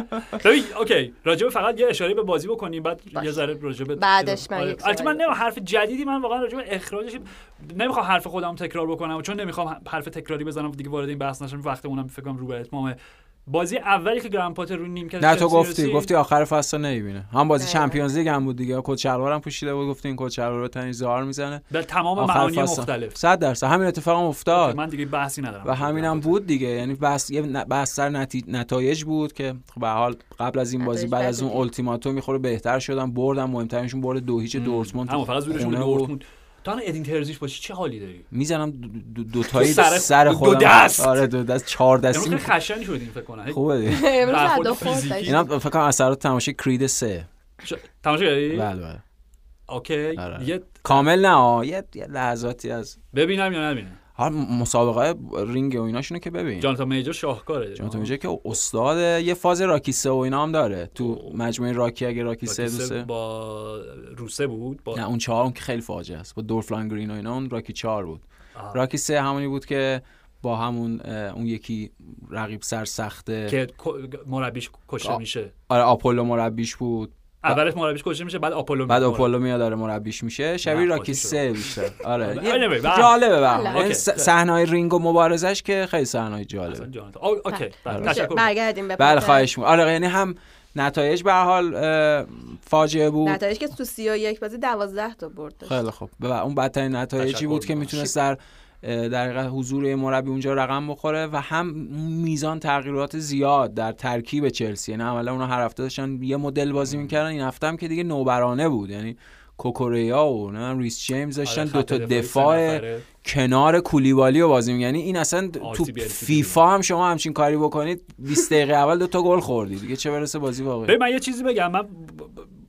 ببین اوکی راجع فقط یه اشاره به بازی بکنیم بعد یه ذره راجع به
بعدش من
البته من نمی‌خوام حرف جدیدی من واقعا راجع به اخراجش نمی‌خوام حرف خودم تکرار بکنم چون نمی‌خوام حرف تکراری بزنم دیگه وارد این بحث نشم. وقتمونم فکر کنم رو به اتمام بازی اولی که گراهام پاتر رو نیمکت
نه تو گفتی
رسید،
گفتی آخر فصل رو نمی‌بینه. هم بازی
نه.
چمپیونز لیگ هم بود دیگه. کت شلوار هم پوشیده بود گفتی این کت شلوار رو تنش زار می‌زنه.
به تمام معانی مختلف.
100 درصد. همین اتفاق هم افتاد.
من دیگه بحثی ندارم.
و همینم بود دیگه. یعنی بس یه بحث سر نتی... نتایج بود که خب به هر حال قبل از این بازی بعد از اون. التیماتوم می‌خوره بهتر شدن بردن مهمترینشون برد دو هیچ دورتموند
همون فقط زورشون دورتموند. تو الان ادین ترزیش باشی چه حالی داری؟
می‌زنم دو, دو, دو تایی
سر-
سر,
دو
خودم.
دست.
آره دو دست چهار
امروز
دستی.
خیلی خشنی شدیم فکر کنم.
خوبه
امروز.
اینا فکر کنم اثرات تماشای کرید سه.
ش- تماشا کردی؟
بله بله.
اوکی.
آره.
یه
کامل نه یه لحظاتی از
ببینم یا نبینم.
حال مسابقه رینگ و ایناشونو که ببین.
جانتا میجر شاهکاره.
جانتا میگه که استاد یه فاز راکی سه و اینا هم داره. تو
اوه.
مجموعه راکی اگه راکی سه
با روسه بود با
نه اون چهار اون که خیلی فاجعه است. با دورفلان گرین و اینا اون راکی چهار بود.
آه.
راکی سه همونی بود که با همون اون یکی رقیب سر سخته
که مربیش کشته. میشه.
آره آپولو مربیش بود.
اولش مربیش کشته میشه بعد آپولو
بعد. آپولو میاد داره مربیش میشه شبیه راکی. سه بیشتر آره
آره،.
جالبه
بله.
به
اوکی.
صحنه رینگ و مبارزش که خیلی صحنه
اصلا
جالبه
اوکی
بله.
بله،
آره.
تشکر
برگردیم به
بله. خواهش می‌کنم آره یعنی هم نتایج به هر حال فاجعه بود
نتایج که تو سی و یک بازی دوازده تا برد داشت
خیلی خوب و اون بدترین نتایجی بود که. می‌تونست در در حضور مربی اونجا رقم بخوره و هم میزان تغییرات زیاد در ترکیب چلسی. یعنی عملا اونا هر هفته داشتن یه مدل بازی می‌کردن. این هفته هم که دیگه نوبرانه بود. یعنی کوکوریا و نه ریس جیمز داشتن
آره،
دو
خط
تا دفاع. کنار کولیبالی رو بازی یعنی این اصلا تو فیفا هم شما همچین کاری بکنید 20 دقیقه اول دو تا گل خوردی. دیگه چه برسه بازی واقعی؟
ببین من یه چیزی بگم. من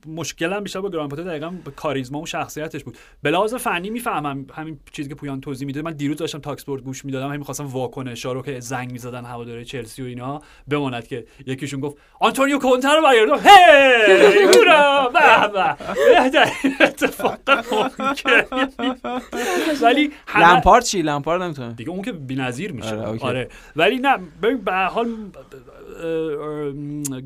مشکلم بیشتر با گراهام پاتر دقیقا به کاریزما و شخصیتش بود. به لحاظ فنی می‌فهمم همین چیزی که پویان توضیح میده. من دیروز داشتم تاک‌اسپورت گوش می‌دادم همین می‌خواستم واکنشا رو که زنگ می‌زدن هواداره چلسی و اینا بماند که یکیشون گفت آنتونیو کونته رو برگردون. هی! به به! اتفاق ممکن. ولی
لمپارد چی؟ لمپارد نمی‌تونه.
دیگه اون که بی‌نظیر میشه.
آره،
آره. ولی نه ببین به هر حال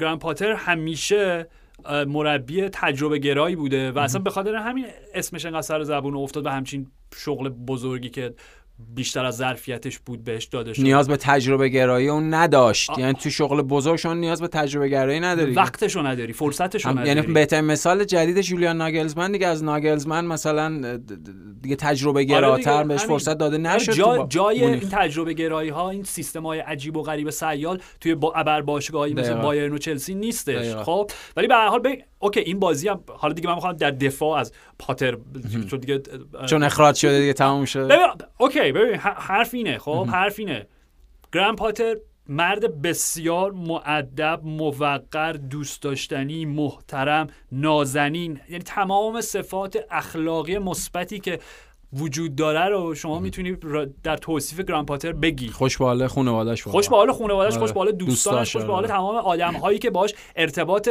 گرند پاتر همیشه مربی تجربه گرایی بوده و اصلا به خاطر همین اسمش انقدر سر زبون افتاد و همچین شغل بزرگی که بیشتر از ظرفیتش بود بهش داده شد
نیاز به تجربه گرایی اون نداشت
آ-
یعنی تو شغل بزرگ شما نیاز به تجربه گرایی نداری
وقتشو نداری فرصتشو
هم-
نداری
یعنی بهترین مثال جدید جولیان ناگلزمن دیگه از ناگلزمن مثلا دیگه تجربه گراتر
آره دیگه،
بهش. فرصت داده
آره،
نشد
جا-
با-
جای. این تجربه گرایی ها این سیستم های عجیب و غریب سیال توی با ابر باشگاهی مثل. بایرن و چلسی نیستش. خب ولی به هر حال اوکی این بازی هم حالا دیگه من می‌خوام در دفاع از پاتر چون دیگه
چون اخراج شده دیگه تموم شده
ببین اوکی ببین حرف اینه خب حرف اینه. گرند پاتر مرد بسیار معدب موقر دوست داشتنی محترم نازنین یعنی تمام صفات اخلاقی مثبتی که وجود داره رو شما می‌تونی در توصیف گرند پاتر بگی.
خوش به حال خانواده‌اش
خوش به حال خانواده‌اش. خوش به حال دوستانش خوش به حال. تمام آدم هایی که باش ارتباط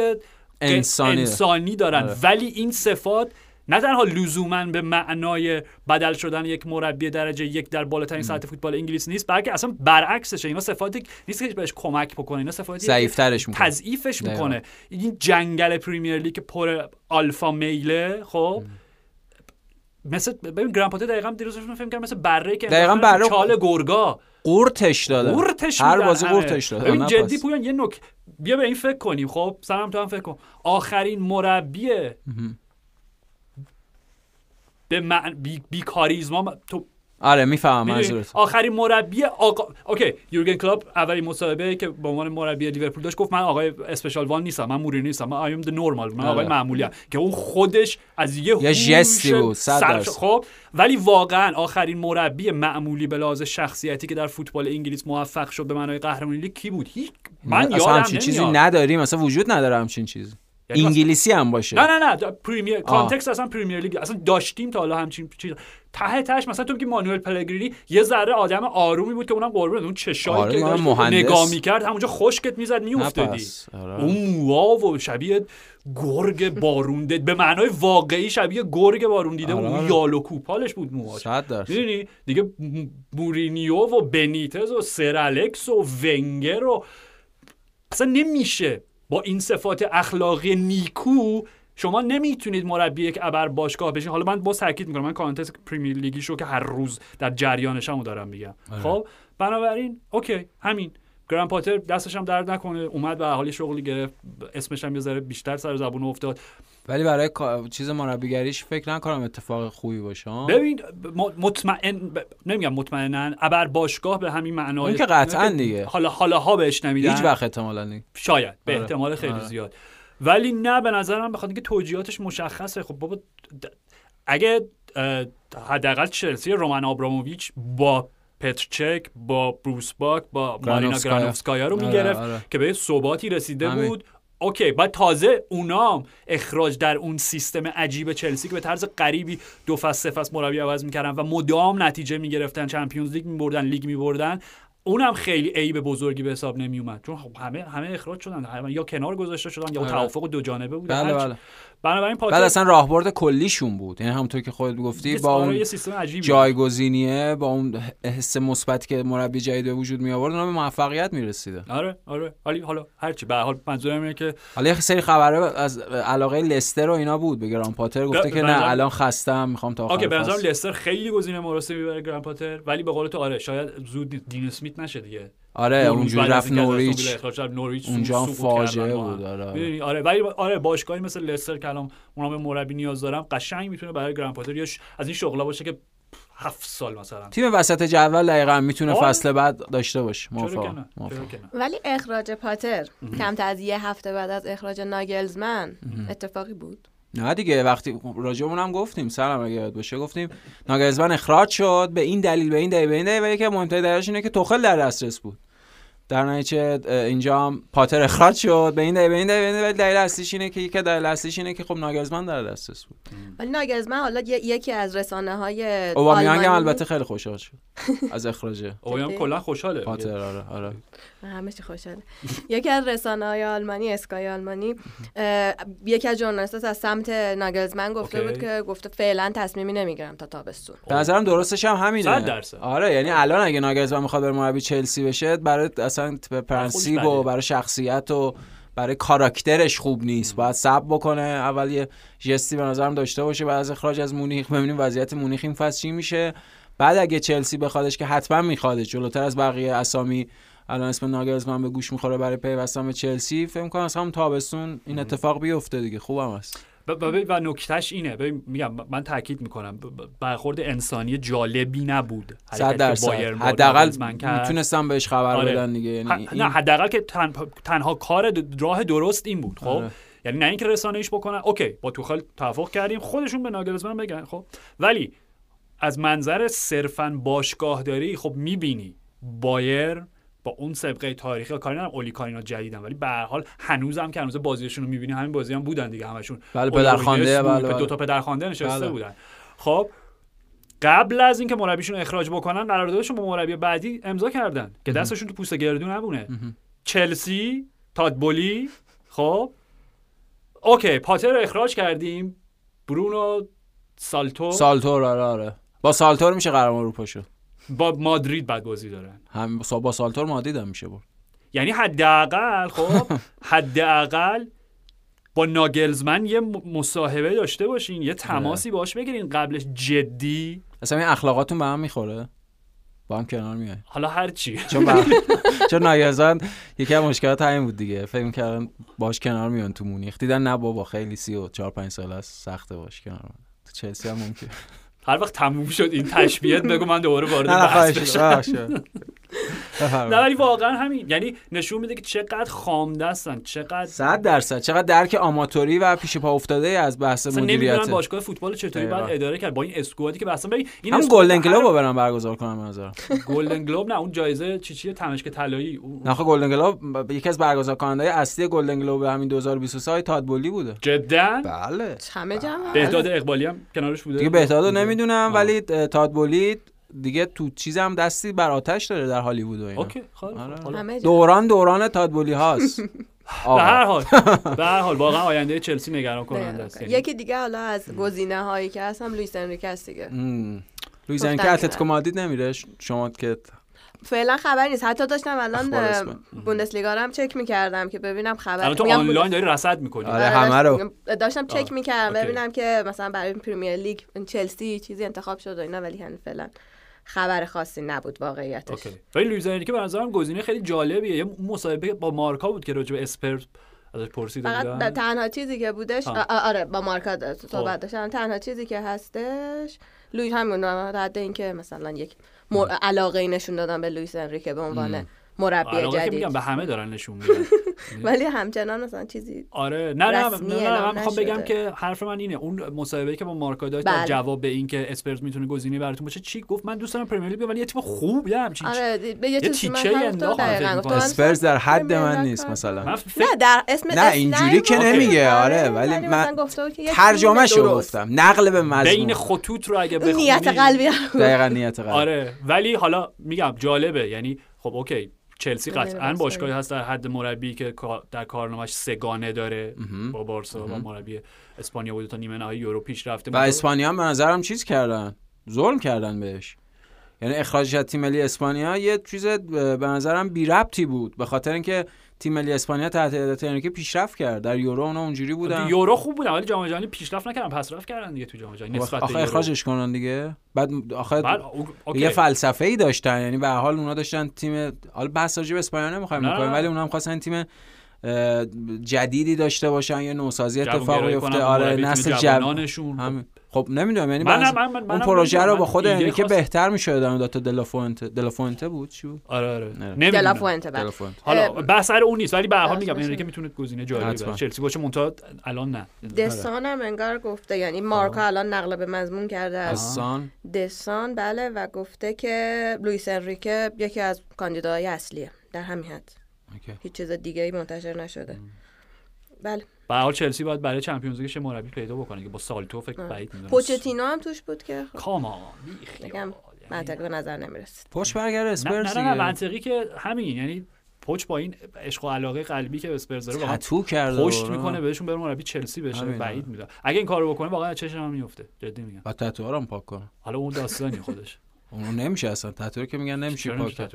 انسانی.
انسانی دارن
آره.
ولی این صفات نه تنها لزوما به معنای بدل شدن یک مربی درجه یک در بالاترین سطح فوتبال انگلیس نیست بلکه اصلا برعکسشه اینا صفاتی نیست که بهش کمک بکنه اینا صفاتی
ضعیفترش می‌کنه
تضعیفش. می‌کنه این جنگل پریمیر لیگ که پر آلفا میله خب مثل ببین گرند پاتر دقیقاً دیروز فکر کردم مثل بره که
دقیقاً بره-
چال گرگا.
قورتش داده.
قورتش
هر بازی. قورتش داده.
ببین
نه
جدی. پویان یه نکته بیا به این فکر کنیم. خب سلام تو هم فکر کن. آخرین مربی به مع... بی... بی کاریزما تو
آره می‌فهمم؟ منظورت
آخرین مربی آقا اوکی یورگن کلوپ اولین مصاحبه که به عنوان مربی لیورپول داشت گفت من آقای special one نیستم من مورینیو نیستم من I'm normal من آقای
آره.
معمولی ام که اون خودش از یه
یه ژستی بود،.
خب ولی واقعا آخرین مربی معمولی به لحاظ شخصیتی که در فوتبال انگلیس موفق شد به معنای قهرمانی لیگ کی بود هیچ من
اصلا
یادم
چیزی
نمیاد.
نداریم اصلا وجود نداره همچین چیزی
یعنی
انگلیسی هم باشه
نه نه نه پریمیر context اصلا پریمیر لیگ اصلا داشتیم تا حالا همچین چیز ته تهش مثلا تو که مانوئل پلگرینی یه ذره آدم آرومی بود که اونم قربون اون چشایی
آره،
که داشت
مهندس.
نگاه می‌کرد همونجا خشکت می‌زد میافتادی.
آره.
اون موها و شبیه گرگ بارون دید به معنای واقعی شبیه گرگ بارون دیده
آره،
اون
آره.
یال و کوپالش بود موهاش می‌دونی دیگه مورینیو و بنیتز و سر الکس و ونگر و اصلا نمیشه با این صفات اخلاقی نیکو شما نمی‌تونید مربی یک ابر باشگاه بشین. حالا من باز تاکید می‌کنم من context پریمیر لیگی شو که هر روز در جریانشمو دارم میگم.
آره.
خب بنابراین اوکی همین. گراهام پاتر دستش هم درد نکنه. اومد به حال شغلی گرفت. اسمش هم یه ذره بیشتر سر زبون افتاد.
ولی برای چیز مربیگریش فکر نکنم اتفاق خوبی باشه؟
ببین مطمئن ب- نمیگم مطمئنا ابر باشگاه به همین معنای
اون که قطعاً دیگه.
حالا حالا ها بهش نمیدن
هیچ وقت احتمالاً نیست
شاید به
آره.
احتمال خیلی
آره.
زیاد ولی نه به نظر من بخاطر اینکه توجیهاتش مشخصه خب بابا د- اگه حداقل چلسی رومن آبراموویچ با پترچک با بروس باک با مارینا
گرانوفسکایا.
رو
آره،
می‌گرفت
آره.
که به یه ثباتی رسیده. بود اوکی بعد تازه اونام اخراج در اون سیستم عجیب چلسی که به طرز غریبی دو فصل سه فصل مربی عوض می‌کردن و مدام نتیجه می‌گرفتن چمپیونز لیگ میبردن لیگ میبردن اونم خیلی عیب بزرگی به حساب نمیومد چون خب همه همه اخراج شدن همه یا کنار گذاشته شدن یا
آره.
توافق دو جانبه بود
بله. بله
بنابراین پاتر
بعد اصلا راهبرد کلیشون بود. یعنی همونطور که خودت گفتی با
آره،
اون
عجیبی
جایگزینیه با اون حس مثبتی که مربی جدید به وجود می آورد اونا به موفقیت می‌رسیده.
آره آره. ولی حالا هرچی به هر حال منظورم اینه که
حالا یه سری خبره از علاقه لستر و اینا بود به گراهام پاتر. گفته
به
که نه الان خستم می‌خوام تا
اوکی به
آخر
نظرم
فصل.
لستر خیلی گزینه مناسبی برای گران پاتر ولی به قول تو آره شاید زود دین اسمیت نشه دیگه.
آره اونجوری رفت نوریچ. اونجا فاجعه. بود آره؟
آره ولی آره باشگاهی مثل لستر که الان اونا به مربی نیاز دارم قشنگ می‌تونه برای گران پاتر یا از این شغلا باشه که هفت سال مثلا.
تیم وسط جدول دقیقا می‌تونه
آره.
فصل بعد داشته باشه.
که که
ولی اخراج پاتر کمتر از یه هفته بعد از اخراج ناگلزمن اتفاقی بود.
نه دیگه وقتی راجبون هم گفتیم سلام اگه یاد باشه گفتیم ناگزمن اخراج شد به این دلیل به این دلیل به این دلیل از مهمترین دلایلش اینه که توخل در دسترس بود. در نتیجه اینجا هم پاتر اخراج شد. به این دلیل به این دلیل به این دلیل ولی دلیل اصلیش اینه که یکی از دلیل اصلیش اینه که خب ناگزمن در دسترس بود.
ولی ناگلزمن حالا ی- یکی از رسانه های
اوبامیانگ هم البته خیلی خوشحال شد از اخراج.
جدی؟
کلا خوشحاله.
پاتر آره آره.
همه چی خوشحاله. یکی از رسانه های آلمانی اسکای آلمانی یکی از ژورنالیست‌ها از سمت ناگلزمن گفته. بود که گفته فعلا تصمیمی نمی‌گیرم تا تابستون.
به نظرم درستش هم همینه.
درصد.
آره یعنی الان اگه ناگلزمن می‌خواد بره مربی چلسی بشه برای اصلا به پرنسیپ
بده.
و برای شخصیت و برای کاراکترش خوب نیست. باید صبر بکنه. اول یه ژستی به نظرم داشته باشه. بعد از اخراج از مونیخ. ببینیم وضعیت مونیخ این فصل چی میشه. بعد اگه چلسی بخوادش که حتما میخوادش جلوتر از بقیه اسامی الان اسم ناگلزمن به گوش می‌خوره برای پیوستن به چلسی فکر کنم از همون تابستون این اتفاق بیفته دیگه. خوبم
ب- و نکتهش اینه. ببین، میگم من تاکید می‌کنم. برخورد انسانی جالبی نبود.
صد درصد.
با
حداقل. می‌تونستم بهش خبر
آره.
بدن دیگه. یعنی
ح-
این-
نه حداقل که تن- تنها کار راه درست این بود خب؟
آره.
یعنی نه اینکه رسانه‌ایش بکنن. اوکی با توخل توافق کردیم. خودشون به ناگلزمن بگن خب؟ ولی از منظر صرفا باشگاهداری خب می‌بینی بایر با اون سابقه تاریخی کاری ندارم اولی کارینا جدیدن. ولی به هر حال هنوزم که هنوز بازیشون رو می‌بینی همین بازی هم بودن دیگه. همشون
بله، پدرخوانده، بله، بله.
دو تا پدرخوانده نشسته
بله.
بودن. خب قبل از اینکه مربیشون اخراج بکنن قراردادشون با مربی بعدی امضا کردن که دستشون تو پوست گردو نبونه چلسی تادبولی خب. اوکی پاتر رو اخراج کردیم. برونو سالتو.
سالتور آره آره. با سالتور میشه قهرمان اروپا شد.
با مادرید بعد بازی دارن.
هم با سالتور مادید هم میشه برد.
یعنی حداقل خب حداقل با ناگلزمن یه مصاحبه داشته باشین یه تماسی باش بگیرین قبلش جدی.
اصلا این اخلاقاتون به هم می‌خوره؟ با هم کنار میای.
حالا هر چی.
چون با... چون ناگهان یکی از مشکلات همین بود دیگه. فکر کردن باش کنار میان تو مونیخ. دیدن نه بابا خیلی سی و چهار پنج سال است. سخته باش کنار. تو چلسی هم ممکن
هر وقت تموم شد این تشبیهت بگو من دوباره وارد بحث بشم. نه ولی واقعا همین. یعنی نشون میده که چقدر خام دستن چقدر
صد درصد. چقدر درک آماتوری و پیش پا افتاده از بحث
اصلا
مدیریت.
باشگاه فوتبال چطوری. باید اداره کرد با این اسکوادی که اصلا ببین این
هم گلدن گلوب برن برگزار کنم به نظرم.
گلدن گلوب نه اون جایزه چی چیه؟ تمشک طلایی. اون-
نه خب گلدن گلوب یکی از برگزار کننده اصلی گلدن گلوب همین 2023 هم این تاد بولی بوده.
جدا؟
بله.
همه جمع.
بهداد اقبالی هم کنارش بوده.
دیگه بهدادو نمی‌دونم. ولی تاد بولی دیگه تو چیزم دستی بر آتش داره در هالیوود و اینا
اوکی خب
آره. دوران دوران تاد بولی هاست
به هر حال به هر حال واقعا آینده چلسی نگران کننده است یعنی
یکی دیگه حالا از گزینه هایی که هست هم لوئیس انریکه است دیگه
لویز
گفتن
که
که
اتلتیکو
نه.
مادرید نمیره شما که
فعلا خبری نیست حتی داشتم الان. بوندسلیگا رو هم چک می‌کردم که ببینم خبر
الان تو آنلاین داری رصد می‌کنی
آره. همه رو.
داشتم چک می‌کردم. ببینم که مثلا برای پریمیر لیگ چلسی چیزی انتخاب شد و اینا ولی هنوز فعلا خبر خاصی نبود واقعیتش.
OK. ولی لوئیس انریکه به نظرم گزینه خیلی جالبیه. یه مصاحبه با مارکا بود که راجع به اسپرز ازش پرسیده
فقط
بودن
تنها چیزی که بودش آره با مارکا
خب.
صحبت داشتم. تنها چیزی که هستش لوی همون رد اینکه مثلا یک مر... علاقه ای نشون دادن به لوئیس انریکه به عنوان مربی
که
جدید.
میگم به همه دارن نشون میدن.
ولی همچنان مثلا چیزی
آره نه نه نه, نه, من می‌خوام بگم. که حرف من اینه. اون مصاحبه که با مارکا داشت
بله.
جواب به این که اسپرز می‌تونه گزینه براتون باشه چی گفت؟ من دوست دارم پرمیر لیگ ولی یه تیم خوب یه همچین
آره یه. من
اسپرز در حد من نیست مثلا.
نه در اسم
نه، اینجوری که. نمیگه، آره، ولی
ولی
من ترجمه شو. گفتم نقل به مضمون.
بین خطوط رو اگه بخونی
نیت قلبی.
دقیقا نیت قلب.
آره ولی حالا میگم جالبه. یعنی خب اوکی. چلسی قطعا. باشگاهی هست در حد مربی که در کارنامه‌اش سگانه داره. با بارسا با مربی اسپانیا بوده تا نیمه نهایی یورو پیش رفته
و اسپانیا هم به نظرم چیز کردن. ظلم کردن بهش. یعنی اخراجش از تیم ملی اسپانیا یه چیز به نظرم بی ربطی بود. به خاطر اینکه تیم ملی اسپانیا تحت هدایت انریکه پیشرفت کرد. در یورو اونا اونجوری بودن.
یورو خوب بودن ولی جام جهانی پیشرفت نکردن پس رفت کردن دیگه تو جام جهانی. نسبت به
آخه. اخراجش کنن دیگه. بعد آخه
بعد او-.
یه فلسفه ای داشتن. یعنی به حال اونا داشتن تیم حالا بحث راجع به اسپانیا نمی‌خوایم. بکنیم ولی اونا هم خواستن تیم جدیدی داشته باشن یه نوسازی اتفاق بیفته. آره نسل جوان
جوانانشون.
همین. خب نمی‌دونم یعنی
من- من- من-
اون پروژه. رو با خود
ایده
انریکه
خواستم.
بهتر می‌شد در داتا دلافونته دلافونته بود چی بود
آره آره
نه.
نمی‌دونم.
دلافوئنته بله.
دلافونته
حالا بحث سر اون نیست ولی به هر حال میگم. انریکه می‌تونه گزینه جالبی. باشه چلسی باشه منتها الان نه
دسان هم انگار گفته یعنی مارکا الان نقل به مضمون کرده از
حسان
دسان بله و گفته که لوئیس انریکه یکی از کاندیداهای اصلیه در همین حد. هیچ چیز دیگه ای منتشر نشده بله
به حال چلسی باید برای چمپیونز لیگش مربی پیدا بکنه که با سالتو فکر. بعید می‌دونم.
پوچتینو هم توش بود که خب.
کامان
بگم منطقی به نظر نمی‌رسید.
پشت برگر
نه
اسپرس
نه نه, نه. منطقی که همین یعنی پوچ با این عشق و علاقه قلبی که به اسپرز داره واقعا
تتو کرده
پشت
و-
می‌کنه بهشون بره مربی چلسی بشه. بعید می‌دونم. اگه این کارو بکنه واقعا چشم هم میفته جدی میگم.
بعد تتو هم پاک کنه.
حالا اون داستانی خودش.
اون نمیشه اصلا. تتو رو که میگن نمیشه پاک کرد.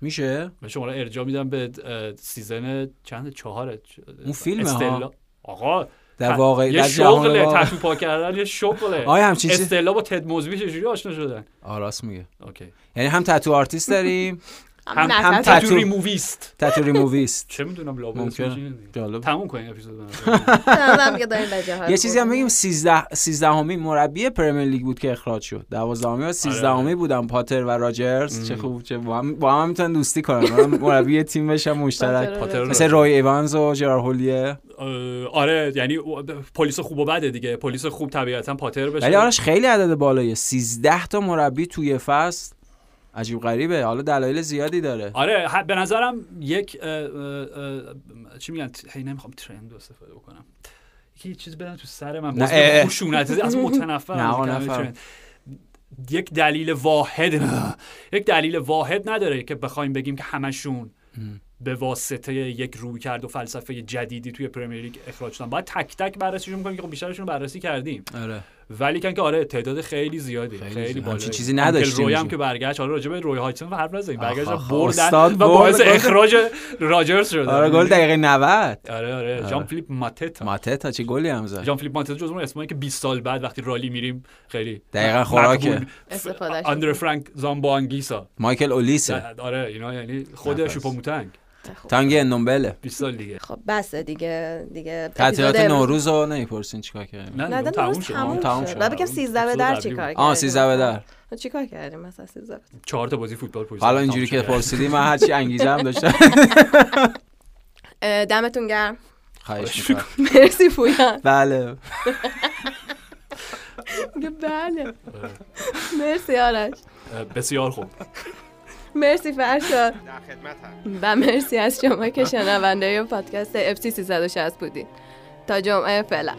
میشه؟
من شما ارجاع میدم به season چند؟ چهاره
اون فیلمه ها.
آقا
در واقع
یه
در جهان
شغله تتو پاک کردن یه شغله.
آیا همچین
استلا با تد موزبی چجوری آشنا شدن؟
راست میگه.
OK.
یعنی هم tattoo artist داریم
هم
هم تتو.
ریموویست
تتو ریموویست
چه می‌دونم لابد.
جالب
تموم کنیم اپیزود
یه چیزی هم. بگیم 13 13 مربی پرمیر لیگ بود که اخراج شد 12 و 13
آره.
بودن پاتر و راجرز چه خوب چه با هم با هم می‌تونن دوستی کنن من مربی تیم بشن مشترک
پاتر
مثل روی ایوانز و جرار هولیه
آره یعنی پلیس خوب و بده دیگه پلیس خوب طبیعتا پاتر بشه
ولی آرش خیلی عدد بالاییه 13 تا مربی توی فصل عجیب غریبه. حالا دلایل زیادی داره.
آره به نظرم یک اه، اه، اه، چی میگن؟ هی نمی‌خوام ترند استفاده بکنم. یکی چیز بدن تو سر من
نه،
خشونت از متنفرم
نه،.
یک دلیل واحد یک دلیل واحد نداره که بخوایم بگیم که همشون به واسطه یک روی کرد و فلسفه جدیدی توی پرمیر لیگ اخراج شدن. باید تک تک بررسیشون می‌کنیم که خب بیشترشون رو بررسی کردیم.
آره.
ولی که آره تعداد خیلی زیادی
خیلی
خیلی. بالا
چیزی نداشتیم
روی هم. که برگشت حالا راجع به روی هایتسون حرف نزنیم. برگشت بردن و باعث اخراج راجرز شد
آره گل دقیقه 90
آره آره. جان فیلیپ ماتتا
ماته تا چه گلی هم زد.
جان فیلیپ ماتتا جزو اون اسمایی که 20 سال بعد وقتی رالی میریم خیلی
دقیقاً.
استفادهش
ف- آندر فرانک زامبوانگیسا
مایکل اولیسه.
آره اینا یعنی خود
نفس.
شوپاموتنگ
تانگ اندومبله
20 سال دیگه.
خب بسه دیگه دیگه
تعطیلات نوروز رو نمی‌پرسین چیکار کردیم؟
نه
نه تموم
شد.
تموم
تموم
شد. بعد بگم 13 به در چیکار کردیم؟
آه 13 به در.
چیکار کردیم مثلا 13 به در؟
چهار تا بازی فوتبال پولیس
حالا اینجوری که پرسیدی من هرچی انگیزه هم داشتم.
دمتون گرم.
خواهش می‌کنم.
مرسی پویان.
بله.
بله. مرسی آرش.
بسیار خوب.
مرسی فرشاد.
در خدمتم.
و مرسی از شما که شنونده پادکست اف سی 360 بودید. تا جمعه فعلا.